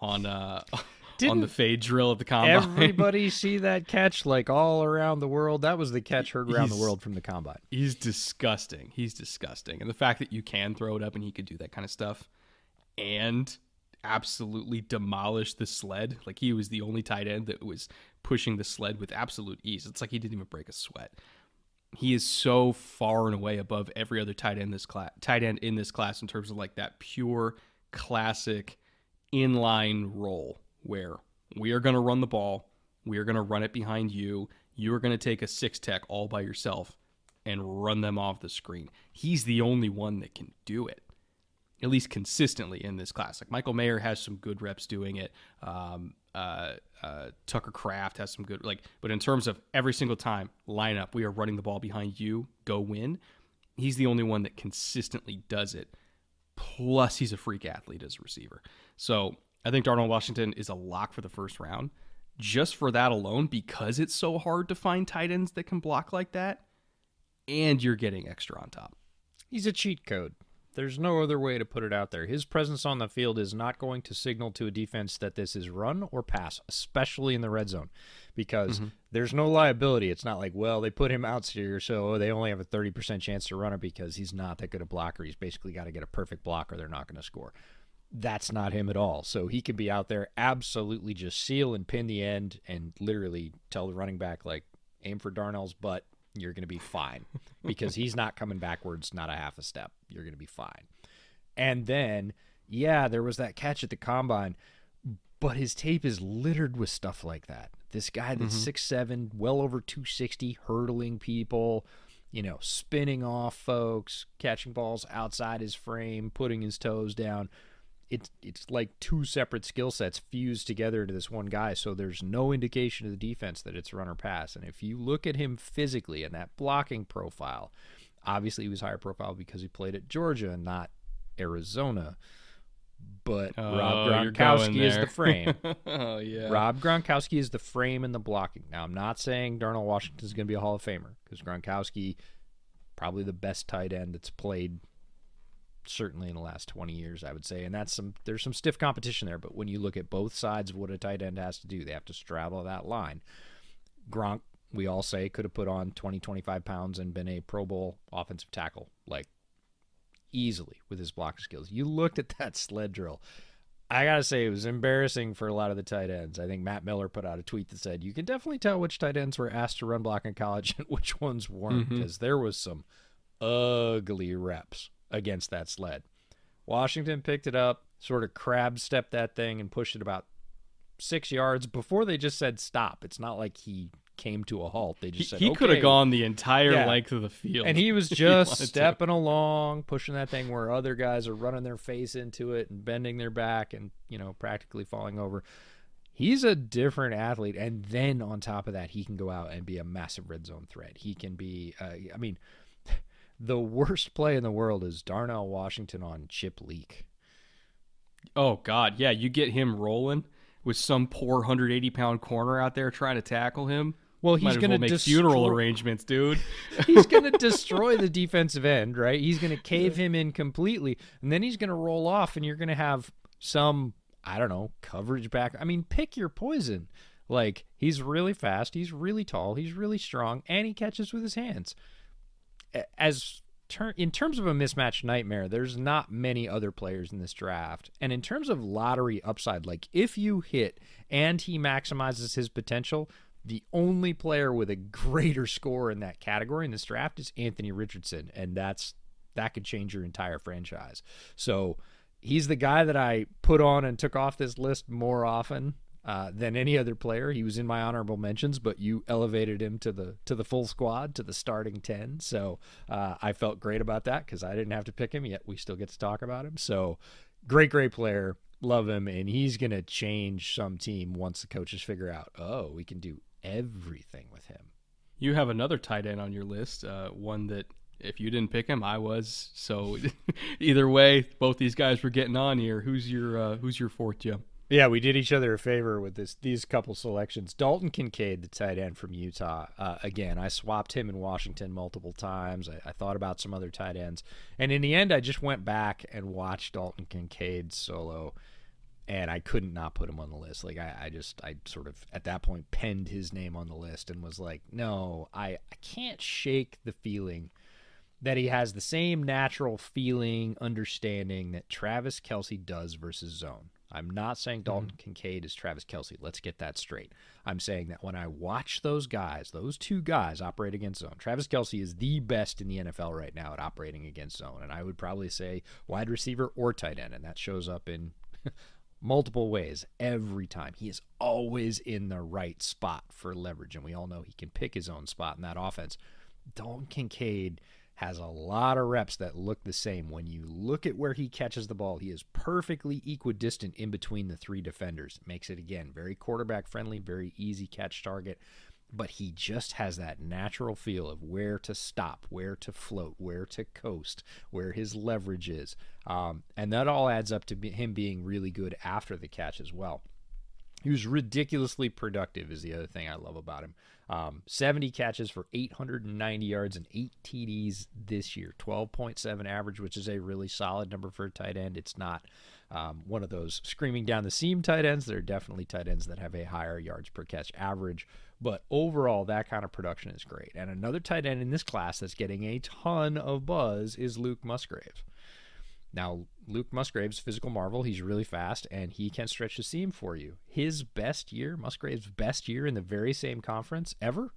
on uh, on the fade drill at the combine. Everybody see that catch like all around the world. That was the catch heard around the world from the combine. He's disgusting. He's disgusting. And the fact that you can throw it up and he could do that kind of stuff and absolutely demolish the sled. Like he was the only tight end that was pushing the sled with absolute ease. It's like he didn't even break a sweat. He is so far and away above every other tight end this class tight end in this class in terms of like that pure classic inline role where we are going to run the ball, we are going to run it behind you, you are going to take a six tech all by yourself and run them off the screen. He's the only one that can do it, at least consistently in this class. Like Michael Mayer has some good reps doing it. Um, uh, uh, Tucker Kraft has some good like, but in terms of every single time lineup, we are running the ball behind you, go win. He's the only one that consistently does it. Plus, he's a freak athlete as a receiver. So I think Darnell Washington is a lock for the first round. Just for that alone, because it's so hard to find tight ends that can block like that, and you're getting extra on top. He's a cheat code. There's no other way to put it out there. His presence on the field is not going to signal to a defense that this is run or pass, especially in the red zone, because mm-hmm. there's no liability. It's not like, well, they put him out here, so oh, they only have a 30% chance to run it because he's not that good a blocker. He's basically got to get a perfect block or they're not going to score. That's not him at all. So he could be out there, absolutely just seal and pin the end and literally tell the running back, like, aim for Darnell's butt. You're going to be fine because he's not coming backwards, not a half a step. You're going to be fine. And then, yeah, there was that catch at the combine, but his tape is littered with stuff like that. This guy that's mm-hmm. six seven, well over 260, hurdling people, you know, spinning off folks, catching balls outside his frame, putting his toes down. It's it's like two separate skill sets fused together into this one guy. So there's no indication to the defense that it's run or pass. And if you look at him physically and that blocking profile, obviously he was higher profile because he played at Georgia and not Arizona. But oh, Rob Oh, you're Gronkowski is the frame. oh yeah. Rob Gronkowski is the frame and the blocking. Now, I'm not saying Darnell Washington is going to be a Hall of Famer because Gronkowski, probably the best tight end that's played certainly in the last 20 years, I would say. And that's some there's some stiff competition there. But when you look at both sides of what a tight end has to do, they have to straddle that line. Gronk, we all say, could have put on 20, 25 pounds and been a Pro Bowl offensive tackle, like easily with his block skills. You looked at that sled drill. I gotta say, it was embarrassing for a lot of the tight ends. I think Matt Miller put out a tweet that said, "You can definitely tell which tight ends were asked to run block in college and which ones weren't, mm-hmm. because there was some ugly reps against that sled." Washington picked it up, sort of crab stepped that thing, and pushed it about six yards before they just said stop. It's not like he came to a halt. They He, just said he could have gone the entire Yeah. length of the field, And he was just to. stepping along, pushing that thing where other guys are running their face into it and bending their back and, you know, practically falling over. He's a different athlete. And then on top of that, he can go out and be a massive red zone threat. He can be, uh, I mean, the worst play in the world is Darnell Washington on chip leak. Oh God, yeah, you get him rolling with some poor 180 pound corner out there trying to tackle him. Well, he's gonna well make destroy- funeral arrangements, dude. he's going to destroy the defensive end, right? He's going to cave him in completely, and then he's going to roll off, and you're going to have some, I don't know, coverage back. I mean, pick your poison. Like, he's really fast, he's really tall, he's really strong, and he catches with his hands. As ter- in terms of a mismatch nightmare, there's not many other players in this draft. And in terms of lottery upside, like if you hit and he maximizes his potential, the only player with a greater score in that category in this draft is Anthony Richardson, and that's that could change your entire franchise. So he's the guy that I put on and took off this list more often uh, than any other player. He was in my honorable mentions, but you elevated him to the to the full squad to the starting ten. So uh, I felt great about that because I didn't have to pick him yet. We still get to talk about him. So great, great player. Love him, and he's gonna change some team once the coaches figure out. Oh, we can do everything with him. You have another tight end on your list, uh, one that if you didn't pick him, I was. So either way, both these guys were getting on here. Who's your uh, Who's your fourth, gem? Yeah, we did each other a favor with this these couple selections. Dalton Kincaid, the tight end from Utah. Uh, again, I swapped him in Washington multiple times. I, I, thought about some other tight ends, and in the end, I just went back and watched Dalton Kincaid solo, and I couldn't not put him on the list. Like I, I just, I sort of at that point penned his name on the list and was like, no, I, I can't shake the feeling that he has the same natural feeling, understanding that Travis Kelce does versus zone I'm not saying Dalton mm-hmm. Kincaid is Travis Kelce. Let's get that straight. I'm saying that when I watch those guys, those two guys operate against zone, Travis Kelce is the best in the NFL right now at operating against zone. And I would probably say wide receiver or tight end. And that shows up in multiple ways every time. He is always in the right spot for leverage. And we all know he can pick his own spot in that offense. Dalton Kincaid has a lot of reps that look the same. When you look at where he catches the ball, he is perfectly equidistant in between the three defenders. Makes it again very quarterback friendly, very easy catch target. But he just has that natural feel of where to stop, where to float, where to coast, where his leverage is. Um, and that all adds up to be him being really good after the catch as well. He was ridiculously productive, is the other thing I love about him. Um, 70 catches for 890 yards and eight TDs this year, 12.7 average, which is a really solid number for a tight end. It's not um, one of those screaming down the seam tight ends. There are definitely tight ends that have a higher yards per catch average, but overall, that kind of production is great. And another tight end in this class that's getting a ton of buzz is Luke Musgrave. Now, Luke Musgrave's physical marvel. He's really fast and he can stretch the seam for you. His best year, Musgrave's best year in the very same conference ever,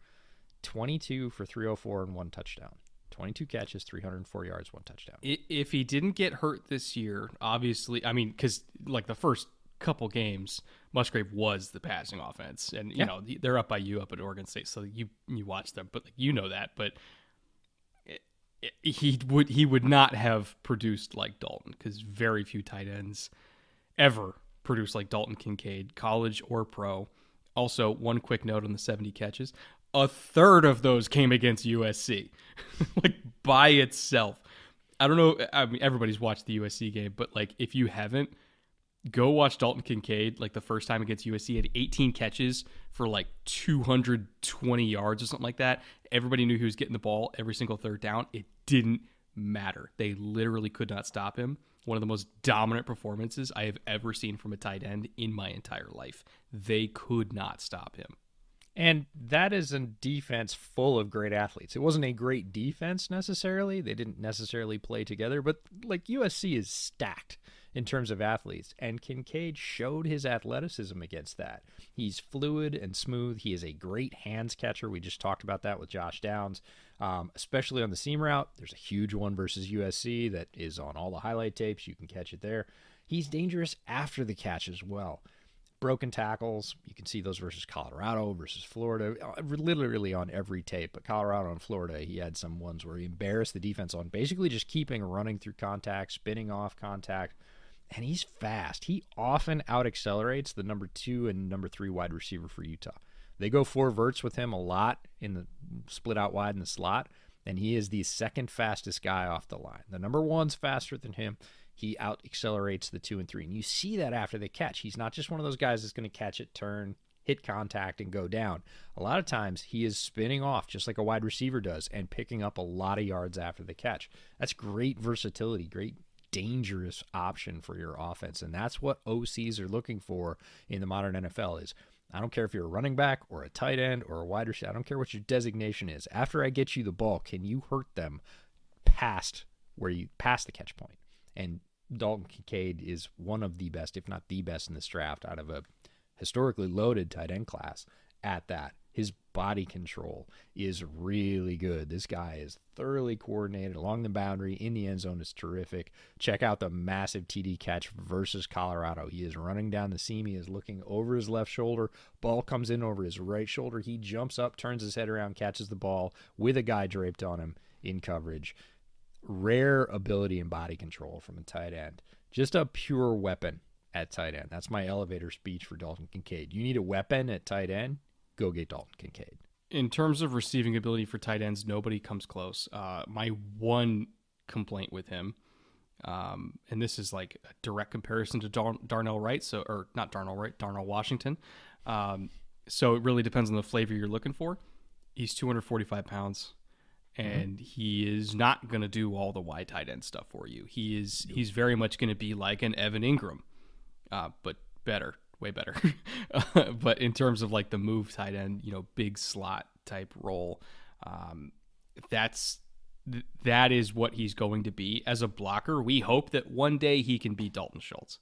22 for 304 and one touchdown. 22 catches, 304 yards, one touchdown. If he didn't get hurt this year, obviously, I mean, because like the first couple games, Musgrave was the passing offense, and you yeah. know they're up by you up at Oregon State, so you you watch them, but like, you know that. But he would he would not have produced like Dalton because very few tight ends ever produce like Dalton Kincaid, college or pro. Also, one quick note on the 70 catches: a third of those came against USC, like by itself. I don't know. I mean, everybody's watched the USC game, but like if you haven't, go watch Dalton Kincaid like the first time against USC. He had 18 catches for like 220 yards or something like that. Everybody knew he was getting the ball every single third down. It didn't matter. They literally could not stop him. One of the most dominant performances I have ever seen from a tight end in my entire life. They could not stop him. And that is a defense full of great athletes. It wasn't a great defense necessarily. They didn't necessarily play together, but like USC is stacked in terms of athletes. And Kincaid showed his athleticism against that. He's fluid and smooth. He is a great hands catcher. We just talked about that with Josh Downs, um, especially on the seam route. There's a huge one versus USC that is on all the highlight tapes. You can catch it there. He's dangerous after the catch as well. Broken tackles, you can see those versus Colorado, versus Florida, uh, literally on every tape. But Colorado and Florida, he had some ones where he embarrassed the defense on basically just keeping running through contact, spinning off contact, and he's fast. He often out accelerates the number two and number three wide receiver for Utah. They go four verts with him a lot in the split out wide in the slot, and he is the second fastest guy off the line. The number one's faster than him. He out accelerates the two and three. And you see that after the catch. He's not just one of those guys that's going to catch it, turn, hit contact, and go down. A lot of times he is spinning off just like a wide receiver does and picking up a lot of yards after the catch. That's great versatility, great dangerous option for your offense. And that's what OCs are looking for in the modern NFL is I don't care if you're a running back or a tight end or a wide receiver. I don't care what your designation is. After I get you the ball, can you hurt them past where you past the catch point? And Dalton Kincaid is one of the best, if not the best in this draft out of a historically loaded tight end class at that. His body control is really good. This guy is thoroughly coordinated along the boundary in the end zone is terrific. Check out the massive TD catch versus Colorado. He is running down the seam. He is looking over his left shoulder. Ball comes in over his right shoulder. He jumps up, turns his head around, catches the ball with a guy draped on him in coverage. Rare ability and body control from a tight end. Just a pure weapon at tight end. That's my elevator speech for Dalton Kincaid. You need a weapon at tight end go get Dalton Kincaid. In terms of receiving ability for tight ends, nobody comes close. Uh, my one complaint with him, Um, and this is like a direct comparison to Dar- Darnell Wright, so or not Darnell Wright, Darnell Washington. Um, so it really depends on the flavor you're looking for. He's 245 pounds, and mm-hmm. he is not going to do all the wide tight end stuff for you. He is he's very much going to be like an Evan Engram, uh, but better, way better. but in terms of like the move tight end, you know, big slot type role, um, that's that is what he's going to be as a blocker. We hope that one day he can be Dalton Schultz.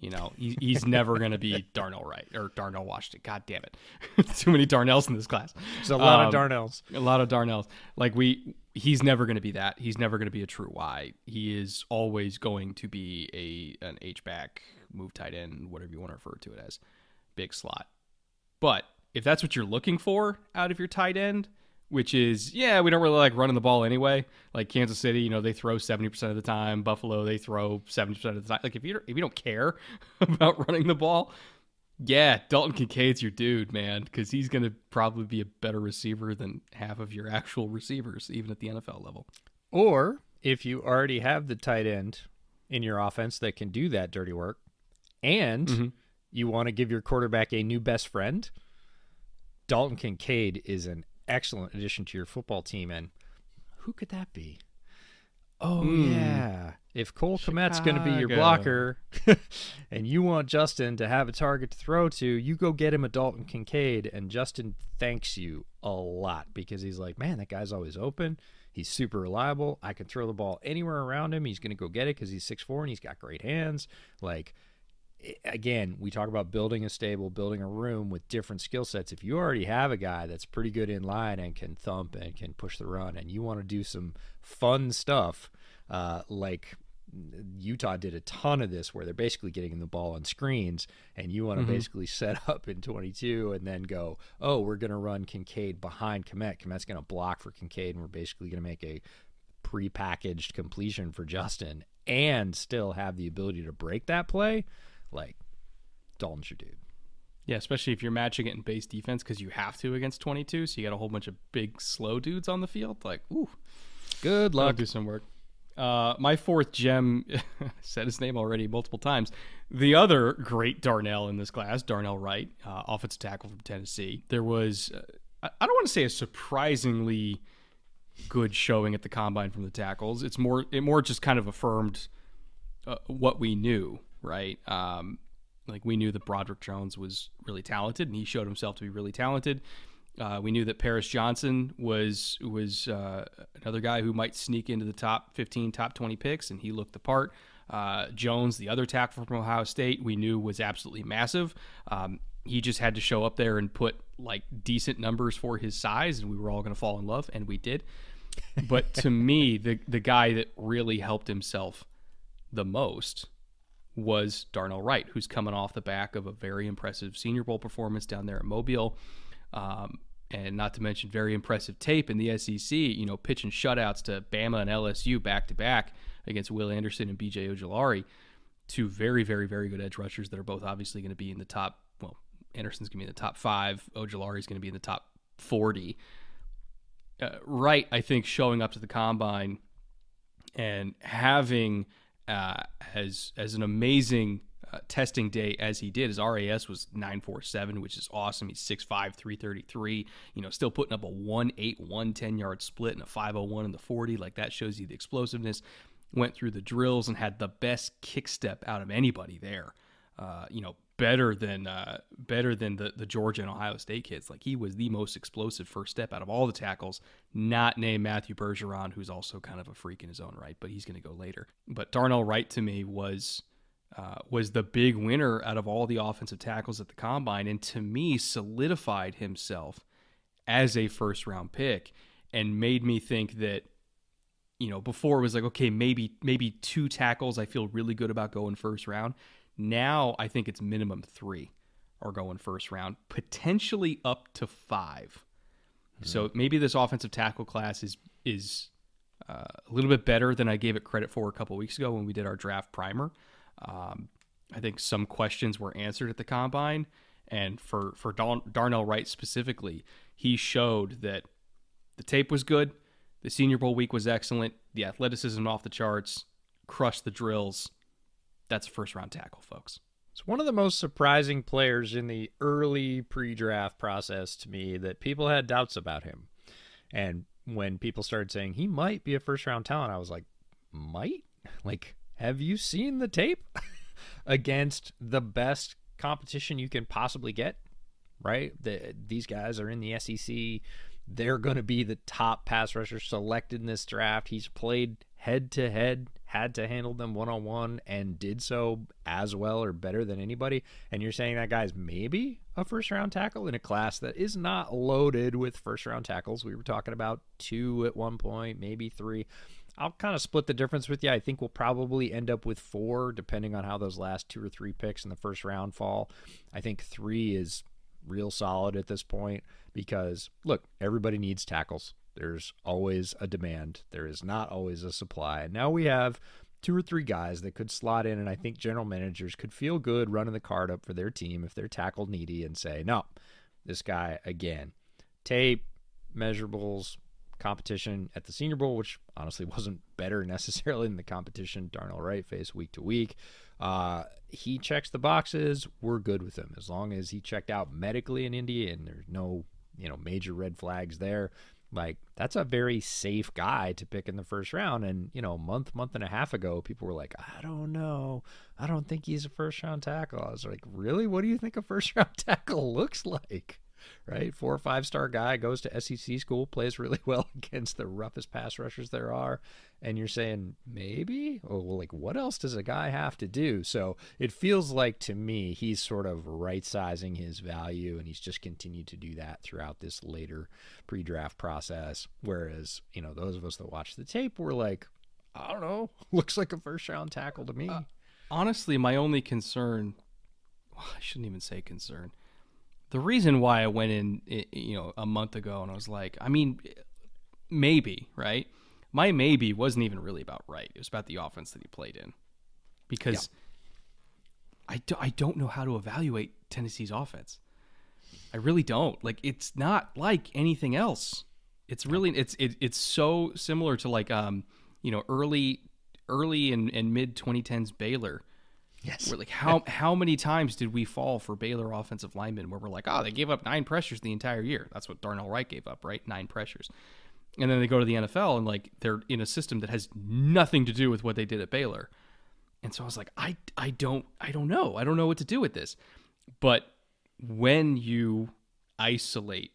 You know, he, he's never going to be Darnell Wright or Darnell Washington. God damn it. Too many Darnells in this class. There's a lot um, of Darnells. A lot of Darnells. Like we he's never going to be that. He's never going to be a true Y. He is always going to be a an H back, move tight end, whatever you want to refer to it as, big slot. But if that's what you're looking for out of your tight end, which is yeah, we don't really like running the ball anyway. Like Kansas City, you know, they throw seventy percent of the time. Buffalo, they throw seventy percent of the time. Like if you if you don't care about running the ball, yeah, Dalton Kincaid's your dude, man, because he's going to probably be a better receiver than half of your actual receivers, even at the NFL level. Or if you already have the tight end in your offense that can do that dirty work, and mm-hmm. you want to give your quarterback a new best friend, Dalton Kincaid is an excellent addition to your football team. And who could that be? Oh mm. yeah, if Cole Kmet's going to be your blocker, and you want Justin to have a target to throw to, you go get him a Dalton Kincaid, and Justin thanks you a lot because he's like, man, that guy's always open. He's super reliable. I can throw the ball anywhere around him. He's going to go get it because he's six four and he's got great hands. Like again, we talk about building a stable, building a room with different skill sets. If you already have a guy that's pretty good in line and can thump and can push the run, and you want to do some fun stuff, uh, like Utah did a ton of this, where they're basically getting the ball on screens, and you want to mm-hmm. basically set up in 22 and then go, oh, we're going to run Kincaid behind Kmet. Kmet's going to block for Kincaid, and we're basically going to make a pre-packaged completion for Justin, and still have the ability to break that play like Dalton's your dude. Yeah, especially if you're matching it in base defense because you have to against 22, so you got a whole bunch of big, slow dudes on the field. Like, ooh, good luck. do some work. Uh, my fourth gem said his name already multiple times. The other great Darnell in this class, Darnell Wright, uh, offensive tackle from Tennessee. There was, uh, I don't want to say a surprisingly good showing at the combine from the tackles. It's more, it more just kind of affirmed uh, what we knew right? Um, like we knew that Broderick Jones was really talented, and he showed himself to be really talented. Uh, we knew that Paris Johnson was was uh, another guy who might sneak into the top 15, top 20 picks, and he looked the part. Uh, Jones, the other tackle from Ohio State, we knew was absolutely massive. Um, he just had to show up there and put like decent numbers for his size, and we were all going to fall in love, and we did. But to me, the the guy that really helped himself the most was Darnell Wright, who's coming off the back of a very impressive Senior Bowl performance down there at Mobile. Um, and not to mention very impressive tape in the SEC, you know, pitching shutouts to Bama and LSU back to back against Will Anderson and BJ Ojulari, two very, very, very good edge rushers that are both obviously going to be in the top. Well, Anderson's going to be in the top five. Ojulari's going to be in the top 40. Uh, Wright, I think, showing up to the combine and having uh, as as an amazing uh, testing day as he did. His RAS was 947, which is awesome. He's 6'5, 333. You know, still putting up a 1 8, 1 10 yard split and a 501 in the 40. Like that shows you the explosiveness. Went through the drills and had the best kick step out of anybody there. Uh, you know, better than uh, better than the the Georgia and Ohio State kids. Like he was the most explosive first step out of all the tackles. Not named Matthew Bergeron, who's also kind of a freak in his own right, but he's going to go later. But Darnell Wright to me was. Uh, was the big winner out of all the offensive tackles at the combine, and to me solidified himself as a first round pick, and made me think that you know before it was like okay maybe maybe two tackles I feel really good about going first round now I think it's minimum three are going first round, potentially up to 5 mm-hmm. So maybe this offensive tackle class is is uh, a little bit better than I gave it credit for a couple weeks ago when we did our draft primer. Um, I think some questions were answered at the combine, and for for Dar- Darnell Wright specifically, he showed that the tape was good, the Senior Bowl week was excellent, the athleticism off the charts, crushed the drills. That's a first round tackle, folks. It's one of the most surprising players in the early pre draft process to me that people had doubts about him. And when people started saying he might be a first round talent, I was like, might? Like, have you seen the tape against the best competition you can possibly get? Right? The, these guys are in the SEC. They're going to be the top pass rusher selected in this draft. He's played head to head, had to handle them one on one, and did so as well or better than anybody. And you're saying that guy's maybe a first round tackle in a class that is not loaded with first round tackles. We were talking about two at one point, maybe three. I'll kind of split the difference with you. I think we'll probably end up with four, depending on how those last two or three picks in the first round fall. I think three is real solid at this point because, look, everybody needs tackles. There's always a demand, there is not always a supply. And now we have two or three guys that could slot in, and I think general managers could feel good running the card up for their team if they're tackle needy and say, no, this guy again. Tape, measurables, competition at the Senior Bowl, which honestly wasn't better necessarily than the competition Darnell Wright faced week to week. Uh, he checks the boxes. We're good with him as long as he checked out medically in Indy and there's no you know major red flags there. Like that's a very safe guy to pick in the first round. And you know, a month, month and a half ago, people were like, "I don't know, I don't think he's a first round tackle." I was like, "Really? What do you think a first round tackle looks like?" Right? Four or five star guy goes to SEC school, plays really well against the roughest pass rushers there are. And you're saying, maybe? Oh, well, like, what else does a guy have to do? So it feels like to me, he's sort of right sizing his value, and he's just continued to do that throughout this later pre draft process. Whereas, you know, those of us that watch the tape were like, I don't know, looks like a first round tackle to me. Uh, honestly, my only concern, I shouldn't even say concern the reason why I went in, you know, a month ago and I was like, I mean, maybe, right? My maybe wasn't even really about right. It was about the offense that he played in. Because yeah. I, do, I don't know how to evaluate Tennessee's offense. I really don't. Like it's not like anything else. It's really it's it, it's so similar to like um, you know, early early and, and mid 2010s Baylor Yes. We're like, how how many times did we fall for Baylor offensive linemen where we're like, oh, they gave up nine pressures the entire year. That's what Darnell Wright gave up, right? Nine pressures. And then they go to the NFL and like they're in a system that has nothing to do with what they did at Baylor. And so I was like, I I don't I don't know. I don't know what to do with this. But when you isolate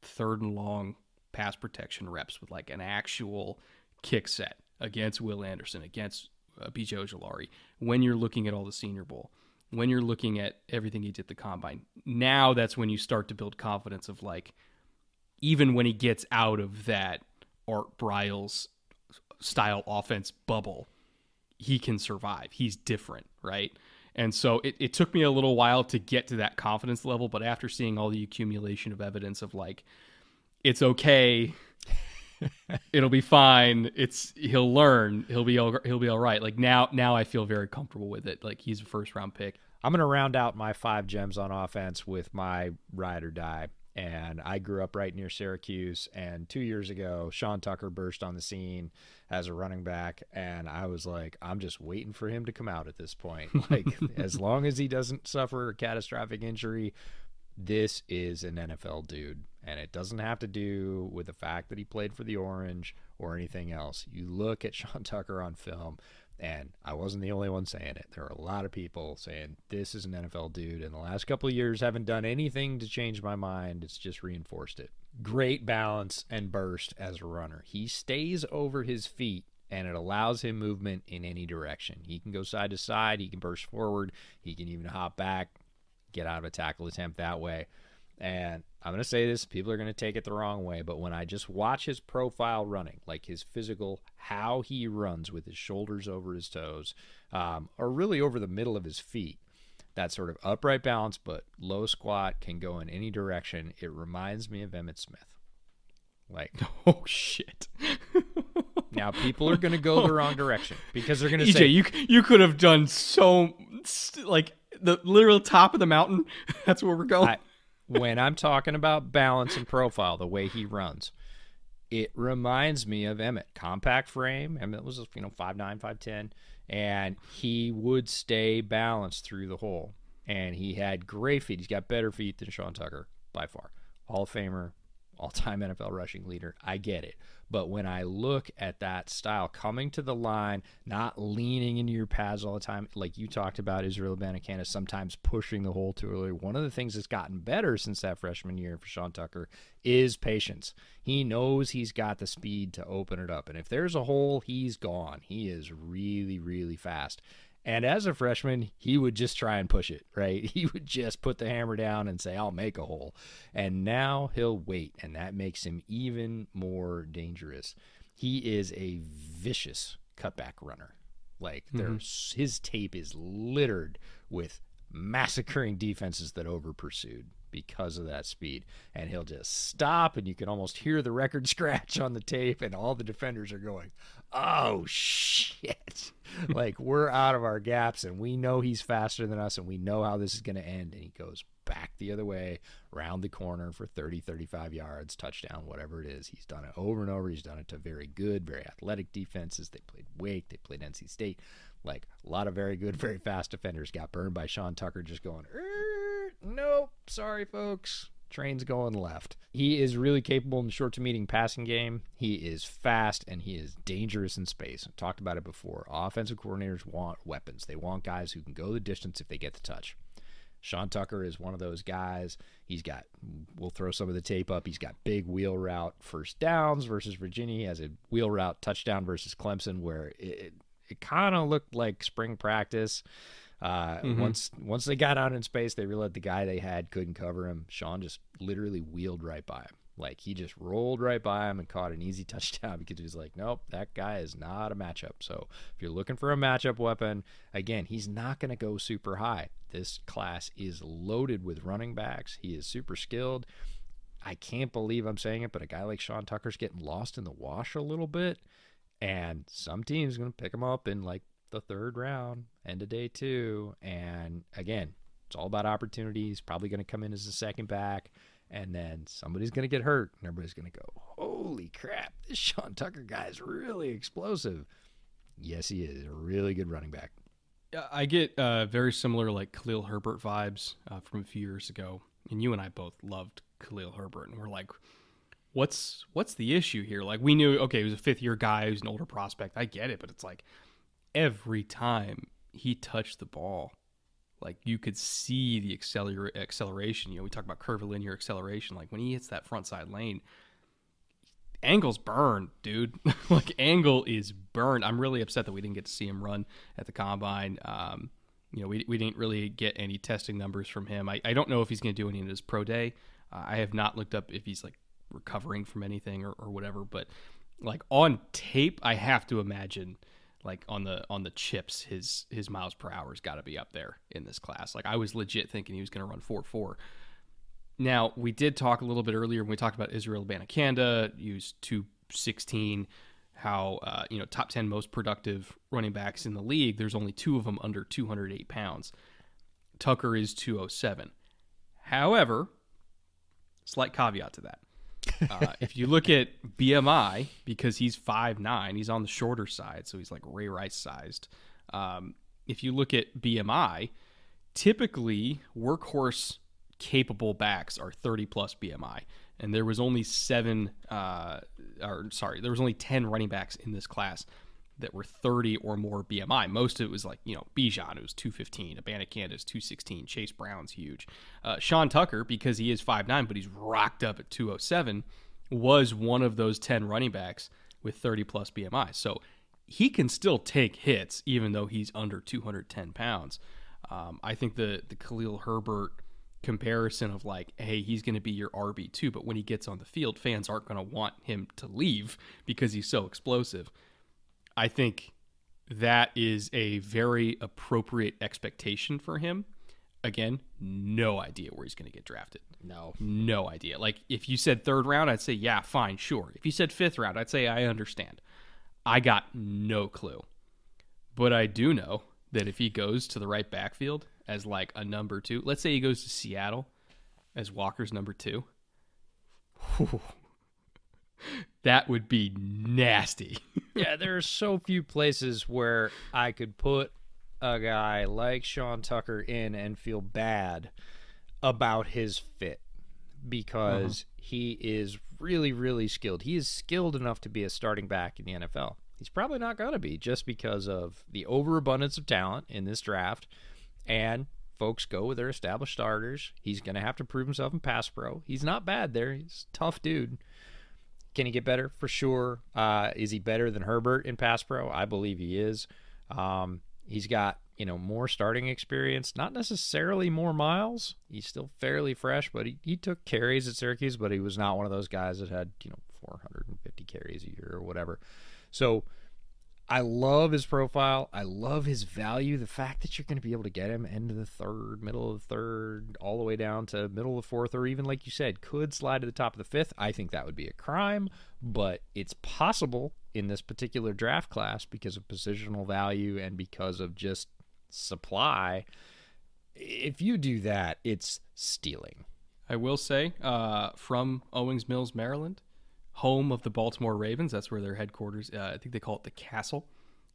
third and long pass protection reps with like an actual kick set against Will Anderson, against uh, BJ Ojulari, when you're looking at all the Senior Bowl, when you're looking at everything he did the combine, now that's when you start to build confidence of like, even when he gets out of that Art Briles style offense bubble, he can survive. He's different, right? And so it, it took me a little while to get to that confidence level, but after seeing all the accumulation of evidence of like, it's okay it'll be fine. It's he'll learn. He'll be he'll be all right. Like now now I feel very comfortable with it. Like he's a first round pick. I'm gonna round out my five gems on offense with my ride or die. And I grew up right near Syracuse. And two years ago, Sean Tucker burst on the scene as a running back. And I was like, I'm just waiting for him to come out at this point. Like, as long as he doesn't suffer a catastrophic injury, this is an NFL dude. And it doesn't have to do with the fact that he played for the Orange or anything else. You look at Sean Tucker on film, and I wasn't the only one saying it. There are a lot of people saying this is an NFL dude, and the last couple of years haven't done anything to change my mind. It's just reinforced it. Great balance and burst as a runner. He stays over his feet and it allows him movement in any direction. He can go side to side, he can burst forward, he can even hop back, get out of a tackle attempt that way. And I'm going to say this, people are going to take it the wrong way, but when I just watch his profile running, like his physical, how he runs with his shoulders over his toes, um, or really over the middle of his feet, that sort of upright balance, but low squat can go in any direction. It reminds me of Emmitt Smith. Like, oh shit. now people are going to go the wrong direction because they're going to EJ, say, you you could have done so like the literal top of the mountain. That's where we're going. I, when I'm talking about balance and profile, the way he runs, it reminds me of Emmitt. Compact frame. Emmitt was, you know, 5'9, 5'10, and he would stay balanced through the hole. And he had great feet. He's got better feet than Sean Tucker by far. Hall of Famer, all time NFL rushing leader. I get it. But when I look at that style, coming to the line, not leaning into your pads all the time, like you talked about, Israel Abanikanda sometimes pushing the hole too early. One of the things that's gotten better since that freshman year for Sean Tucker is patience. He knows he's got the speed to open it up. And if there's a hole, he's gone. He is really, really fast. And as a freshman, he would just try and push it, right? He would just put the hammer down and say, I'll make a hole. And now he'll wait, and that makes him even more dangerous. He is a vicious cutback runner. Like mm-hmm. there's his tape is littered with massacring defenses that over pursued because of that speed. And he'll just stop, and you can almost hear the record scratch on the tape, and all the defenders are going, oh shit. Like we're out of our gaps and we know he's faster than us and we know how this is going to end and he goes back the other way round the corner for 30 35 yards touchdown whatever it is. He's done it over and over. He's done it to very good very athletic defenses. They played wake. They played nc state. Like a lot of very good very fast defenders. Got burned by sean tucker just going er, nope. Sorry folks train's going left. He is really capable in the short to medium passing game. He is fast and he is dangerous in space. I talked about it before. Offensive coordinators want weapons. They want guys who can go the distance if they get the touch. Sean Tucker is one of those guys. He's got, we'll throw some of the tape up. He's got big wheel route first downs versus Virginia. He has a wheel route touchdown versus Clemson where it, it, it kind of looked like spring practice. Uh, mm-hmm. Once once they got out in space, they realized the guy they had couldn't cover him. Sean just literally wheeled right by him. Like he just rolled right by him and caught an easy touchdown because he was like, nope, that guy is not a matchup. So if you're looking for a matchup weapon, again, he's not going to go super high. This class is loaded with running backs. He is super skilled. I can't believe I'm saying it, but a guy like Sean Tucker's getting lost in the wash a little bit. And some team's going to pick him up in like the third round, end of day two. And again, it's all about opportunities. Probably going to come in as a second back. And then somebody's going to get hurt. And everybody's going to go, holy crap, this Sean Tucker guy is really explosive. Yes, he is. A really good running back. I get uh, very similar, like Khalil Herbert vibes uh, from a few years ago. And you and I both loved Khalil Herbert. And we're like, what's what's the issue here? Like we knew, okay, he was a fifth year guy, who's an older prospect. I get it, but it's like every time he touched the ball, like you could see the acceler- acceleration. You know, we talk about curvilinear acceleration. Like when he hits that front side lane, Angle's burned, dude. like Angle is burned. I'm really upset that we didn't get to see him run at the combine. Um, you know, we, we didn't really get any testing numbers from him. I, I don't know if he's going to do any in his pro day. Uh, I have not looked up if he's like recovering from anything or, or whatever, but like on tape, I have to imagine like on the on the chips his his miles per hour has got to be up there in this class. Like i was legit thinking he was going to run 4-4 now we did talk a little bit earlier when we talked about israel abanikanda used 216 how uh, you know top 10 most productive running backs in the league. There's only two of them under 208 pounds. Tucker is 207 however slight caveat to that uh, if you look at BMI, because he's five nine, he's on the shorter side, so he's like Ray Rice sized. Um, if you look at BMI, typically workhorse capable backs are 30 plus BMI, and there was only seven, uh, or sorry, there was only 10 running backs in this class that were 30 or more BMI. Most of it was like, you know, Bijan, who's 215, Abanikanda is 216, Chase Brown's huge. Uh, Sean Tucker, because he is 5'9, but he's rocked up at 207, was one of those 10 running backs with 30 plus BMI. So he can still take hits even though he's under 210 pounds. Um, I think the, the Khalil Herbert comparison of like, hey, he's going to be your RB2, but when he gets on the field, fans aren't going to want him to leave because he's so explosive. I think that is a very appropriate expectation for him. Again, no idea where he's going to get drafted. No. No idea. Like, if you said third round, I'd say, yeah, fine, sure. If you said fifth round, I'd say, I understand. I got no clue. But I do know that if he goes to the right backfield as like a number two, let's say he goes to Seattle as Walker's number two, that would be nasty. yeah, there are so few places where I could put a guy like Sean Tucker in and feel bad about his fit because uh-huh. he is really, really skilled. He is skilled enough to be a starting back in the NFL. He's probably not going to be just because of the overabundance of talent in this draft. And folks go with their established starters. He's going to have to prove himself in pass pro. He's not bad there. He's a tough dude. Can he get better? For sure. Uh, is he better than Herbert in pass pro? I believe he is. Um, he's got you know more starting experience, not necessarily more miles. He's still fairly fresh, but he, he took carries at Syracuse, but he was not one of those guys that had you know 450 carries a year or whatever. So I love his profile. I love his value. The fact that you're going to be able to get him into the third, middle of the third, all the way down to middle of the fourth, or even like you said, could slide to the top of the fifth. I think that would be a crime, but it's possible in this particular draft class because of positional value and because of just supply. If you do that, it's stealing. I will say, uh, from Owings Mills, Maryland, home of the Baltimore Ravens. That's where their headquarters. Uh, I think they call it the Castle.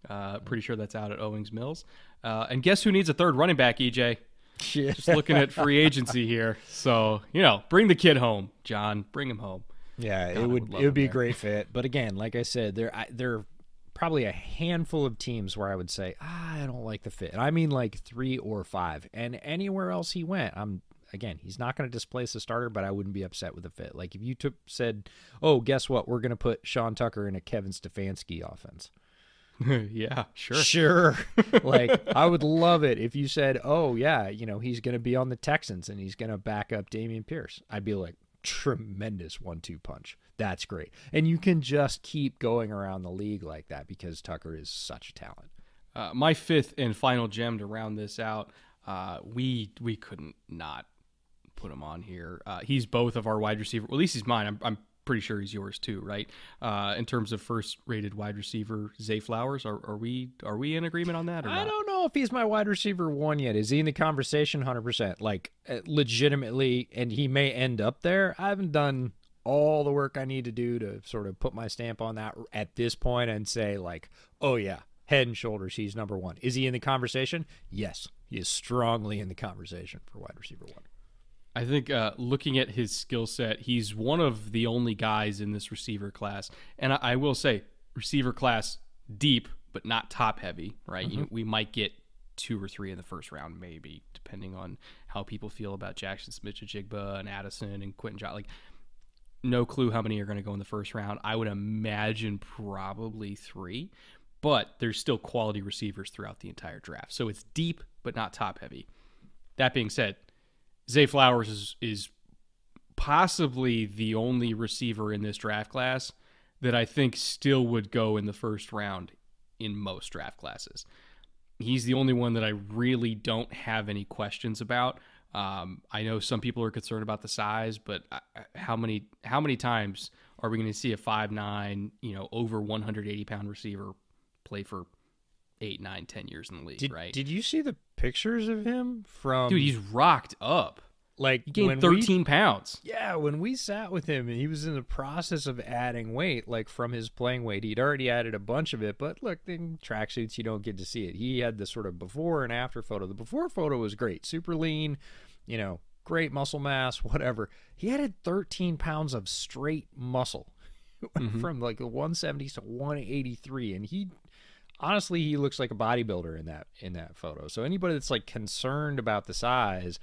Uh, pretty sure that's out at Owings Mills. Uh, and guess who needs a third running back? EJ. Yeah. Just looking at free agency here. So you know, bring the kid home, John. Bring him home. Yeah, God, it would, would it would be there. a great fit. But again, like I said, there I, there are probably a handful of teams where I would say ah, I don't like the fit, and I mean like three or five. And anywhere else he went, I'm again, he's not going to displace the starter, but I wouldn't be upset with the fit. Like if you took said, "Oh, guess what? We're going to put Sean Tucker in a Kevin Stefanski offense." yeah, sure. Sure. like I would love it if you said, "Oh, yeah, you know, he's going to be on the Texans and he's going to back up Dameon Pierce." I'd be like, "Tremendous one-two punch. That's great." And you can just keep going around the league like that because Tucker is such a talent. Uh, my fifth and final gem to round this out, uh, we we couldn't not put him on here. Uh, he's both of our wide receiver. Well, at least he's mine. I'm, I'm pretty sure he's yours too, right? Uh, in terms of first rated wide receiver, Zay Flowers. Are, are we are we in agreement on that? I don't know if he's my wide receiver one yet. Is he in the conversation? Hundred percent. Like uh, legitimately, and he may end up there. I haven't done all the work I need to do to sort of put my stamp on that at this point and say like, oh yeah, head and shoulders, he's number one. Is he in the conversation? Yes, he is strongly in the conversation for wide receiver one. I think uh, looking at his skill set, he's one of the only guys in this receiver class. And I, I will say, receiver class deep, but not top heavy, right? Mm-hmm. You, we might get two or three in the first round, maybe, depending on how people feel about Jackson Smith-Njigba and Addison and Quentin Johnston. Like, no clue how many are going to go in the first round. I would imagine probably three, but there's still quality receivers throughout the entire draft. So it's deep, but not top heavy. That being said, Zay Flowers is is possibly the only receiver in this draft class that I think still would go in the first round in most draft classes. He's the only one that I really don't have any questions about. Um, I know some people are concerned about the size, but how many how many times are we going to see a five nine, you know, over 180 pound receiver play for eight, nine, ten years in the league, did, right? Did you see the pictures of him from? Dude, he's rocked up. Like he gained 13 we, pounds. Yeah, when we sat with him and he was in the process of adding weight, like from his playing weight, he'd already added a bunch of it. But look, in tracksuits, you don't get to see it. He had the sort of before and after photo. The before photo was great, super lean, you know, great muscle mass, whatever. He added 13 pounds of straight muscle mm-hmm. from like the 170s to 183, and he honestly he looks like a bodybuilder in that in that photo. So anybody that's like concerned about the size,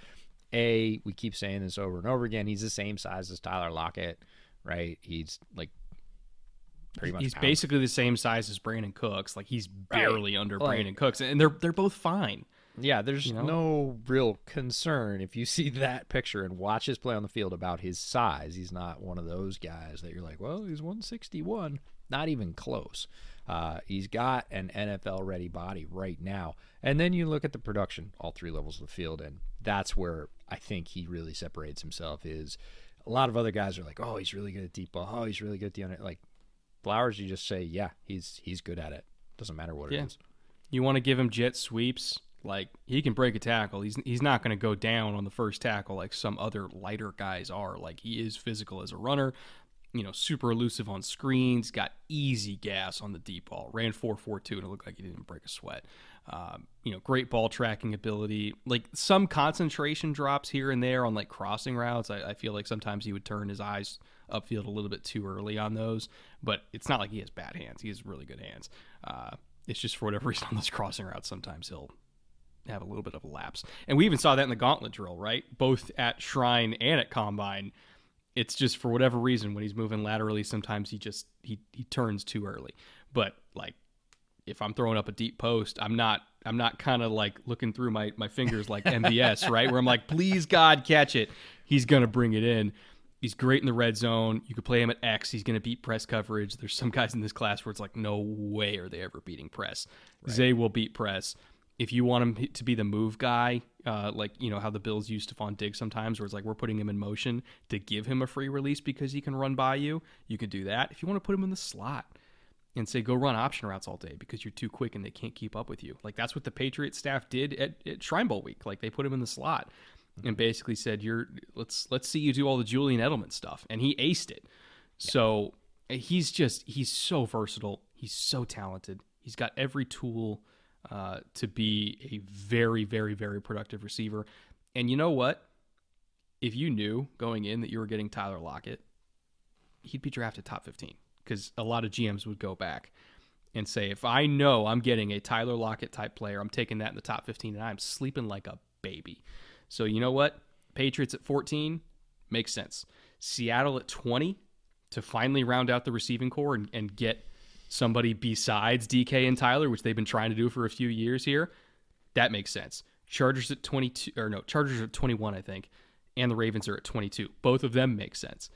a we keep saying this over and over again. He's the same size as Tyler Lockett, right? He's like pretty much. He's pound. basically the same size as Brandin Cooks. Like he's barely right. under like, Brandin Cooks, and they're they're both fine. Yeah, there's you know? no real concern if you see that picture and watch his play on the field about his size. He's not one of those guys that you're like, well, he's 161. Not even close. Uh, he's got an NFL ready body right now. And then you look at the production, all three levels of the field, and that's where I think he really separates himself. Is a lot of other guys are like, oh, he's really good at deep ball. Oh, he's really good at the under. Like Flowers, you just say, yeah, he's he's good at it. Doesn't matter what yeah. it is. You want to give him jet sweeps, like he can break a tackle. He's he's not going to go down on the first tackle like some other lighter guys are. Like he is physical as a runner you know, super elusive on screens, got easy gas on the deep ball, ran 4.42, and it looked like he didn't break a sweat. Um, you know, great ball tracking ability. Like some concentration drops here and there on like crossing routes. I, I feel like sometimes he would turn his eyes upfield a little bit too early on those, but it's not like he has bad hands. He has really good hands. Uh, it's just for whatever reason on those crossing routes, sometimes he'll have a little bit of a lapse. And we even saw that in the gauntlet drill, right? Both at Shrine and at Combine. It's just for whatever reason when he's moving laterally, sometimes he just he he turns too early. But like if I'm throwing up a deep post, I'm not I'm not kind of like looking through my my fingers like MVS, right? Where I'm like, please God, catch it. He's gonna bring it in. He's great in the red zone. You could play him at X. He's going to beat press coverage. There's some guys in this class where it's like, no way are they ever beating press. Right. Zay will beat press. If you want him to be the move guy, uh, like you know how the Bills use Stefon Diggs sometimes, where it's like we're putting him in motion to give him a free release because he can run by you, you can do that. If you want to put him in the slot, and say go run option routes all day because you're too quick and they can't keep up with you. Like that's what the Patriots staff did at, at Shrine Bowl week. Like they put him in the slot and basically said, "You're let's let's see you do all the Julian Edelman stuff," and he aced it. Yeah. So he's just he's so versatile. He's so talented. He's got every tool uh, to be a very very very productive receiver. And you know what? If you knew going in that you were getting Tyler Lockett, he'd be drafted top fifteen because a lot of GMs would go back and say, if I know I'm getting a Tyler Lockett type player, I'm taking that in the top 15 and I'm sleeping like a baby. So you know what? Patriots at 14 makes sense. Seattle at 20 to finally round out the receiving corps and, and get somebody besides DK and Tyler, which they've been trying to do for a few years here. That makes sense. Chargers at 22 or no, Chargers at 21, I think, and the Ravens are at 22. Both of them make sense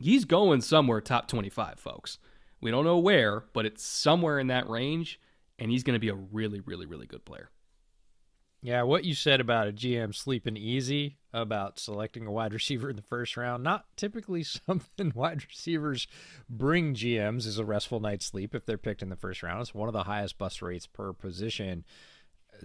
he's going somewhere top 25, folks. We don't know where, but it's somewhere in that range, and he's going to be a really, really, really good player. Yeah, what you said about a GM sleeping easy about selecting a wide receiver in the first round, not typically something wide receivers bring GMs is a restful night's sleep if they're picked in the first round. It's one of the highest bust rates per position.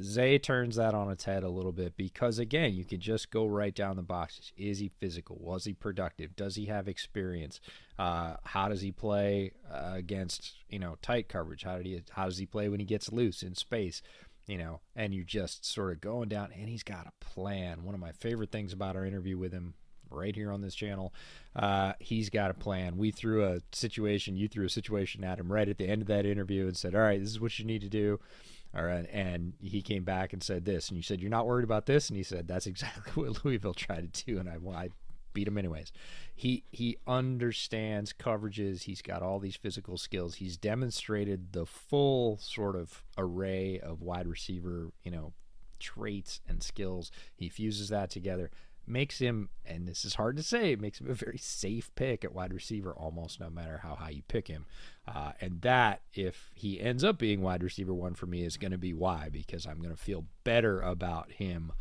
Zay turns that on its head a little bit because again, you could just go right down the boxes. Is he physical? Was he productive? Does he have experience? Uh, how does he play uh, against you know tight coverage? How did he? How does he play when he gets loose in space? You know, and you just sort of going down, and he's got a plan. One of my favorite things about our interview with him right here on this channel. Uh, he's got a plan. We threw a situation, you threw a situation at him right at the end of that interview and said, All right, this is what you need to do. All right. And he came back and said this. And you said, You're not worried about this? And he said, That's exactly what Louisville tried to do. And I, I beat him anyways. He he understands coverages. He's got all these physical skills. He's demonstrated the full sort of array of wide receiver, you know, traits and skills. He fuses that together makes him, and this is hard to say, makes him a very safe pick at wide receiver almost no matter how high you pick him. Uh, and that, if he ends up being wide receiver one for me, is going to be why, because I'm going to feel better about him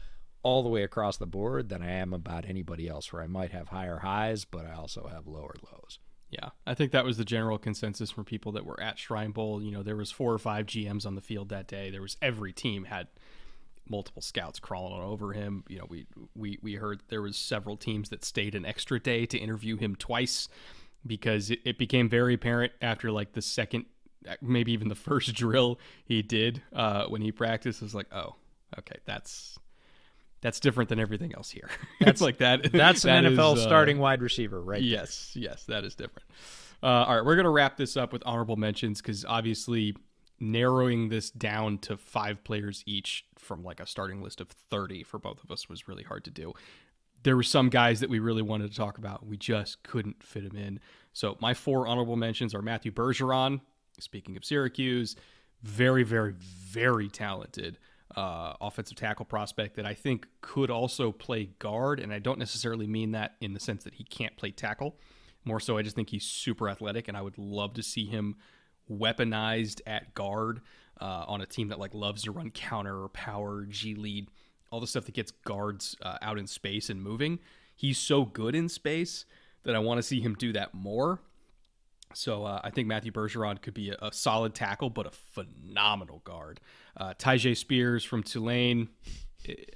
all the way across the board than I am about anybody else, where I might have higher highs, but I also have lower lows. Yeah, I think that was the general consensus from people that were at Shrine Bowl. You know, there was four or five GMs on the field that day. There was every team had multiple scouts crawling over him. You know, we we we heard there was several teams that stayed an extra day to interview him twice because it, it became very apparent after like the second, maybe even the first drill he did uh, when he practiced. Was like, oh, okay, that's that's different than everything else here. That's like that. That's that an NFL is, uh, starting wide receiver, right? Yes, there. yes, that is different. Uh, all right, we're gonna wrap this up with honorable mentions because obviously narrowing this down to five players each from like a starting list of 30 for both of us was really hard to do. There were some guys that we really wanted to talk about. We just couldn't fit them in. So my four honorable mentions are Matthew Bergeron, speaking of Syracuse, very, very, very talented uh, offensive tackle prospect that I think could also play guard. And I don't necessarily mean that in the sense that he can't play tackle. More so, I just think he's super athletic, and I would love to see him weaponized at guard uh, on a team that like loves to run counter or power, G lead, all the stuff that gets guards uh, out in space and moving. He's so good in space that I want to see him do that more. So uh, I think Matthew Bergeron could be a, a, solid tackle, but a phenomenal guard. Uh, Tyjae Spears from Tulane,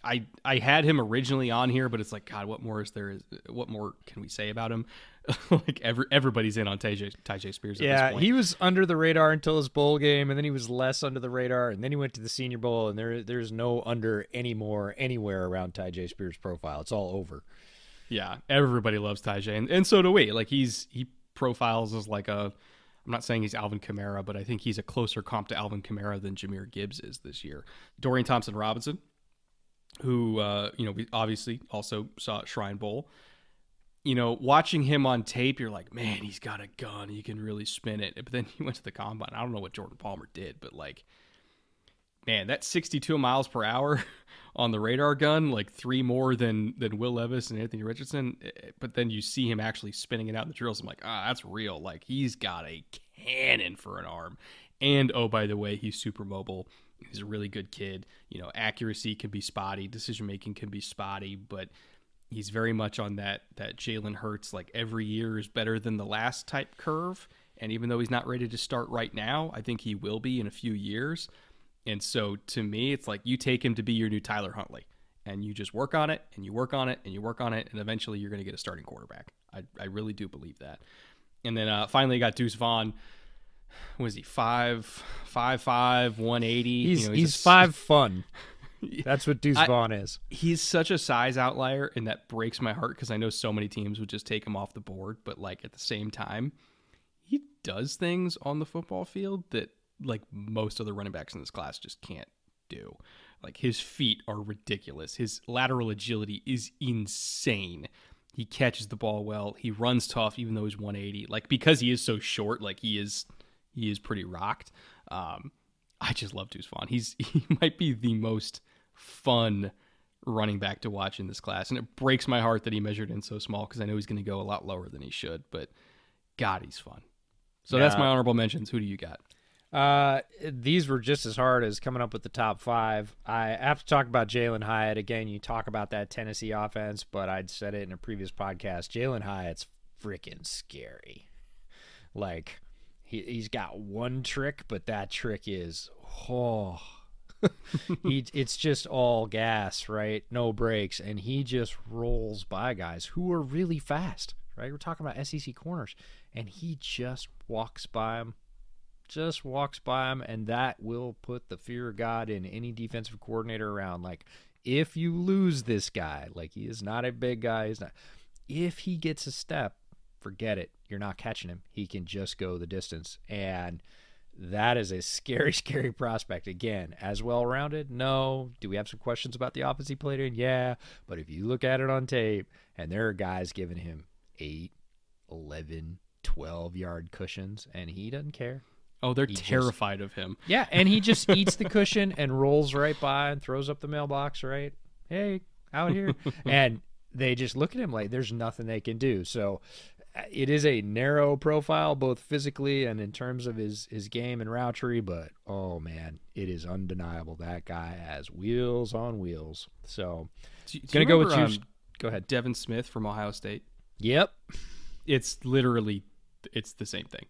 I I had him originally on here, but it's like God, what more is there? Is what more can we say about him? like every everybody's in on Tyjae, Tyjae Spears. yeah, he was under the radar until his bowl game, and then he was less under the radar, and then he went to the Senior Bowl, and there there's no under anymore anywhere around Tyjae Spears' profile. It's all over. Yeah, everybody loves Tyjae, and, and so do we. Like he's he profiles as like a. I'm not saying he's Alvin Kamara, but I think he's a closer comp to Alvin Kamara than Jahmyr Gibbs is this year. Dorian Thompson Robinson, who uh, you know we obviously also saw Shrine Bowl you know, watching him on tape, you're like, man, he's got a gun. He can really spin it. But then he went to the combine. I don't know what Jordan Palmer did, but like, man, that's 62 miles per hour on the radar gun, like three more than than Will Levis and Anthony Richardson. Eh, eh, but then you see him actually spinning it out in the drills. I'm like, ah, that's real. Like he's got a cannon for an arm. And oh, by the way, he's super mobile. He's a really good kid. You know, accuracy can be spotty, decision making can be spotty, but he's very much on that that Jalen Hurts like every year is better than the last type curve. And even though he's not ready to start right now, I think he will be in a few years. And so to me, it's like you take him to be your new Tyler Huntley, and you just work on it and you work on it and you work on it, and eventually you're going to get a starting quarterback. I, I really do believe that. And then uh, finally, you got Deuce Vaughn. Was he five, five, five, one eighty? He's you know, he's, he's five fun. That's what Deuce I, Vaughn is. He's such a size outlier, and that breaks my heart because I know so many teams would just take him off the board. But like at the same time, he does things on the football field that like most other running backs in this class just can't do. Like his feet are ridiculous. His lateral agility is insane. He catches the ball well. He runs tough, even though he's 180. Like because he is so short, like he is, he is pretty rocked. Um, I just love Vaughn. He's he might be the most fun running back to watch in this class. And it breaks my heart that he measured in so small because I know he's going to go a lot lower than he should. But God, he's fun. So yeah. that's my honorable mentions. Who do you got? Uh, these were just as hard as coming up with the top five. I have to talk about Jalin Hyatt again. You talk about that Tennessee offense, but I'd said it in a previous podcast. Jalin Hyatt's freaking scary. Like he he's got one trick, but that trick is oh he, it's just all gas, right? No brakes, and he just rolls by guys who are really fast, right? We're talking about SEC corners, and he just walks by them, just walks by him, and that will put the fear of God in any defensive coordinator around. Like, if you lose this guy, like he is not a big guy, he's not. If he gets a step, forget it. You're not catching him. He can just go the distance, and that is a scary, scary prospect. Again, as well rounded? No. Do we have some questions about the offense he played in? Yeah. But if you look at it on tape, and there are guys giving him 8, 11, 12 yard cushions, and he doesn't care. Oh, they're he terrified just, of him. Yeah, and he just eats the cushion and rolls right by and throws up the mailbox, right? Hey, out here. and they just look at him like there's nothing they can do. So it is a narrow profile, both physically and in terms of his his game and tree. But oh man, it is undeniable that guy has wheels on wheels. So, do, do gonna go with you. Um, go ahead, Devin Smith from Ohio State. Yep, it's literally it's the same thing.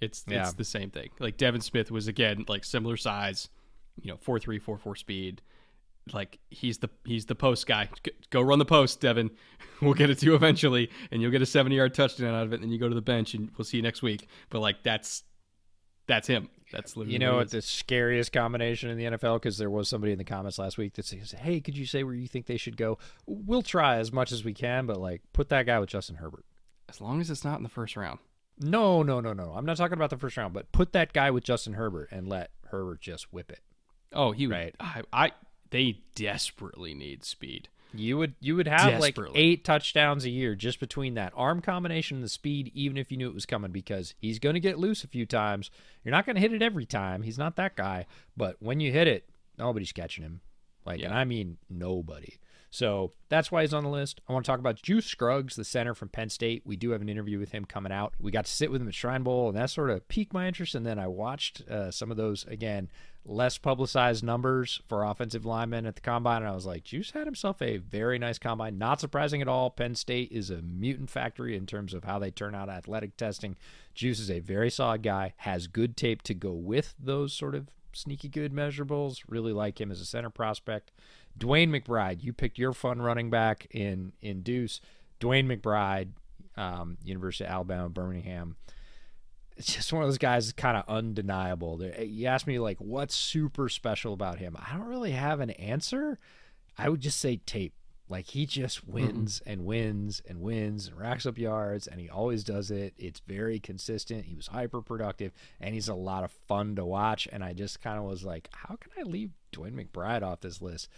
It's yeah. it's the same thing. Like Devin Smith was again like similar size, you know, four three four four speed like he's the he's the post guy. Go run the post, Devin. We'll get it to you eventually, and you'll get a seventy yard touchdown out of it. And then you go to the bench, and we'll see you next week. But like that's that's him. That's literally you know what the scariest combination in the NFL because there was somebody in the comments last week that says, "Hey, could you say where you think they should go? We'll try as much as we can, but like put that guy with Justin Herbert as long as it's not in the first round." No, no, no, no. I'm not talking about the first round, but put that guy with Justin Herbert and let Herbert just whip it. Oh, he right. I, I they desperately need speed. You would you would have like eight touchdowns a year just between that arm combination and the speed, even if you knew it was coming, because he's going to get loose a few times. You're not going to hit it every time. He's not that guy, but when you hit it, nobody's catching him. Like, yeah. and I mean nobody. So that's why he's on the list. I want to talk about Juice Scruggs, the center from Penn State. We do have an interview with him coming out. We got to sit with him at Shrine Bowl, and that sort of piqued my interest. And then I watched uh, some of those again less publicized numbers for offensive linemen at the combine, and I was like, Juice had himself a very nice combine. Not surprising at all. Penn State is a mutant factory in terms of how they turn out athletic testing. Juice is a very solid guy, has good tape to go with those sort of sneaky good measurables. Really like him as a center prospect. DeWayne McBride, you picked your fun running back in in Deuce. DeWayne McBride, um, University of Alabama, Birmingham. It's just one of those guys kind of undeniable. You ask me like what's super special about him. I don't really have an answer. I would just say tape. Like he just wins mm-hmm. and wins and wins and racks up yards, and he always does it. It's very consistent. He was hyper productive, and he's a lot of fun to watch. And I just kind of was like, how can I leave DeWayne McBride off this list?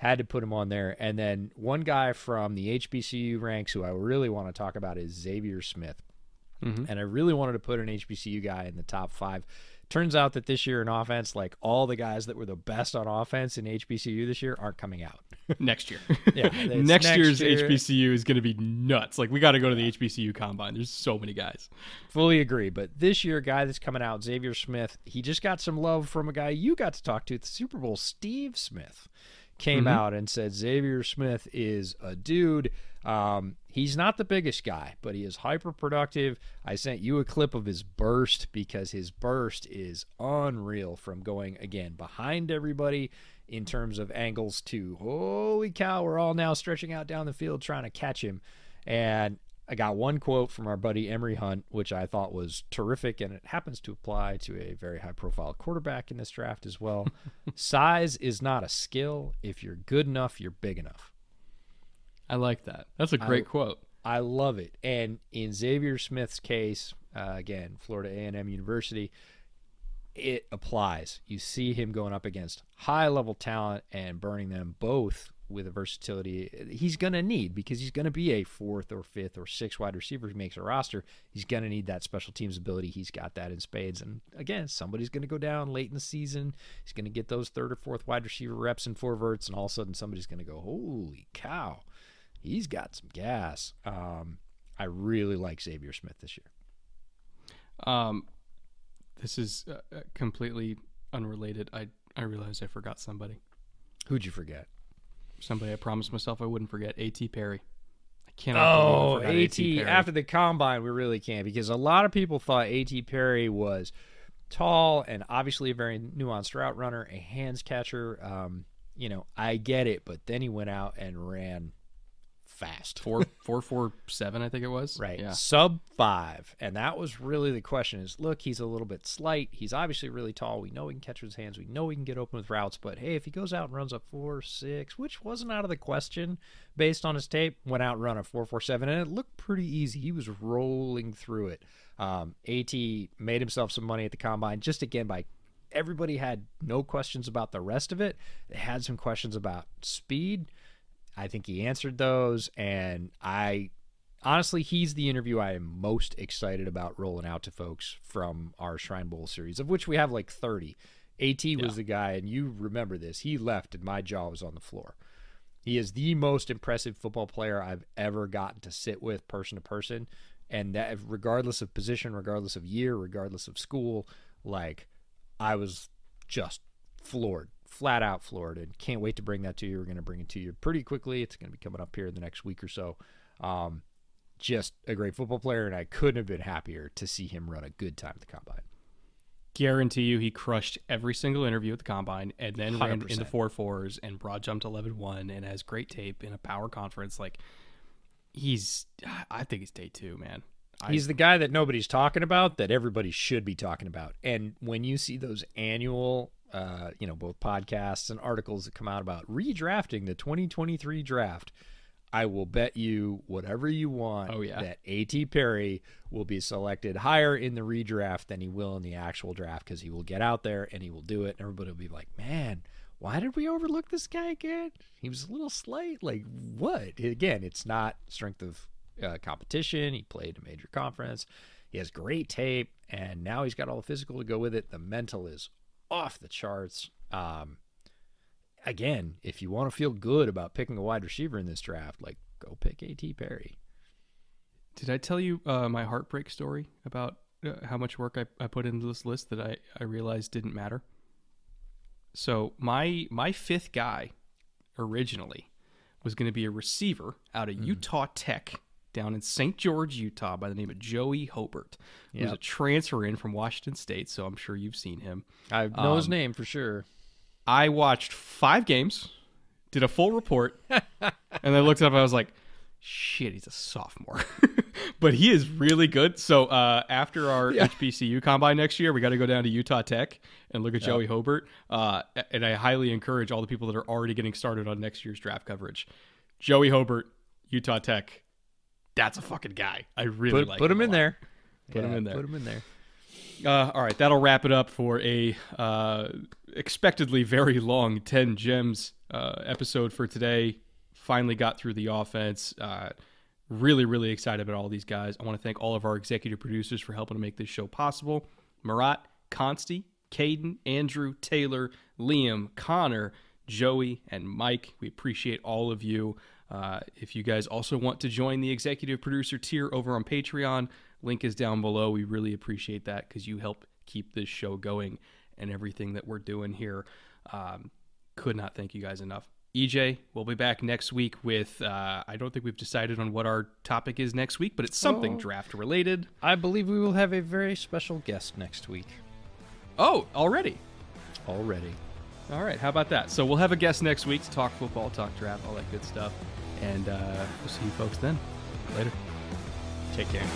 Had to put him on there. And then one guy from the HBCU ranks who I really want to talk about is Xavier Smith. Mm-hmm. And I really wanted to put an HBCU guy in the top five Turns out that this year in offense, like all the guys that were the best on offense in HBCU this year aren't coming out. next year. yeah. Next, next, year's year. HBCU is going to be nuts. Like we got to go to the HBCU combine. There's so many guys. Fully agree. But this year, guy that's coming out, Xavier Smith, he just got some love from a guy you got to talk to at the Super Bowl, Steve Smith came mm-hmm. out and said Xavier Smith is a dude. Um, he's not the biggest guy, but he is hyper productive. I sent you a clip of his burst because his burst is unreal from going again behind everybody in terms of angles to holy cow, we're all now stretching out down the field trying to catch him. And I got one quote from our buddy Emory Hunt, which I thought was terrific, and it happens to apply to a very high profile quarterback in this draft as well. Size is not a skill. If you're good enough, you're big enough. I like that. That's a great I, quote. I love it. And in Xavier Smith's case, uh, again, Florida A&M University, it applies. You see him going up against high level talent and burning them both with a versatility he's going to need because he's going to be a fourth or fifth or sixth wide receiver who makes a roster. He's going to need that special teams ability. He's got that in spades. And again, somebody's going to go down late in the season. He's going to get those third or fourth wide receiver reps and four verts, and all of a sudden somebody's going to go, holy cow, he's got some gas. Um, I really like Xavier Smith this year. Um, this is uh, uh completely unrelated. I I realized I forgot somebody. Who'd you forget? Somebody I promised myself I wouldn't forget. A.T. Perry. I cannot. Oh, A.T. After the combine, we really can't because a lot of people thought A.T. Perry was tall and obviously a very nuanced route runner, a hands catcher. Um, you know, I get it, but then he went out and ran fast. Four four four seven, I think it was. Right. Yeah. Sub five. And that was really the question is look, he's a little bit slight. He's obviously really tall. We know he can catch with his hands. We know he can get open with routes. But hey, if he goes out and runs a four six, which wasn't out of the question based on his tape, went out and run a four four seven, and it looked pretty easy. He was rolling through it. Um, AT made himself some money at the combine just again by everybody had no questions about the rest of it. They had some questions about speed. I think he answered those, and I honestly, he's the interview I am most excited about rolling out to folks from our Shrine Bowl series, of which we have like 30. AT yeah. was the guy, and you remember this. He left, and my jaw was on the floor. He is the most impressive football player I've ever gotten to sit with person to person. And that, regardless of position, regardless of year, regardless of school, like I was just floored flat out Florida. Can't wait to bring that to you. We're going to bring it to you pretty quickly. It's going to be coming up here in the next week or so. Um, just a great football player, and I couldn't have been happier to see him run a good time at the combine. Guarantee you, he crushed every single interview at the combine, and then 100%. ran into four fours and broad jumped 11-1 and has great tape in a power conference. Like he's, I think he's day two, man. He's the guy that nobody's talking about that everybody should be talking about. And when you see those annual uh, you know, both podcasts and articles that come out about redrafting the 2023 draft. I will bet you whatever you want oh, yeah. that A.T. Perry will be selected higher in the redraft than he will in the actual draft because he will get out there and he will do it. And everybody will be like, man, why did we overlook this guy again? He was a little slight. Like, what? Again, it's not strength of uh, competition. He played a major conference. He has great tape, and now he's got all the physical to go with it. The mental is off the charts. Um, again, if you want to feel good about picking a wide receiver in this draft, like go pick A.T. Perry. Did I tell you uh, my heartbreak story about uh, how much work I, I put into this list that I, I realized didn't matter? So my my fifth guy originally was going to be a receiver out of mm. Utah Tech down in St. George, Utah, by the name of Joey Hobert. He was a transfer in from Washington State, so I'm sure you've seen him. I know um, his name for sure. I watched five games did a full report, and I looked up. I was like, shit, he's a sophomore, but he is really good. So uh, after our Yeah. HBCU combine next year, we got to go down to Utah Tech and look at Joey Hobert. Uh, and I highly encourage all the people that are already getting started on next year's draft coverage. Joey Hobert, Utah Tech. That's a fucking guy. I really Put, like. put him a in lot. there. Put him in there. Put him in there. Uh, all right, that'll wrap it up for a uh, expectedly very long 10 gems uh, episode for today. Finally got through the offense. Uh, really, really excited about all these guys. I want to thank all of our executive producers for helping to make this show possible Marat, Consti, Caden, Andrew, Taylor, Liam, Connor, Joey, and Mike. We appreciate all of you. Uh, if you guys also want to join the executive producer tier over on Patreon, link is down below. We really appreciate that because you help keep this show going and everything that we're doing here. Um, could not thank you guys enough. EJ, we'll be back next week with. Uh, I don't think we've decided on what our topic is next week, but it's something Oh. draft related. I believe we will have a very special guest next week. Oh, already. Already. All right, how about that? So we'll have a guest next week to talk football, talk draft, all that good stuff. And uh, we'll see you folks then. Later. Take care.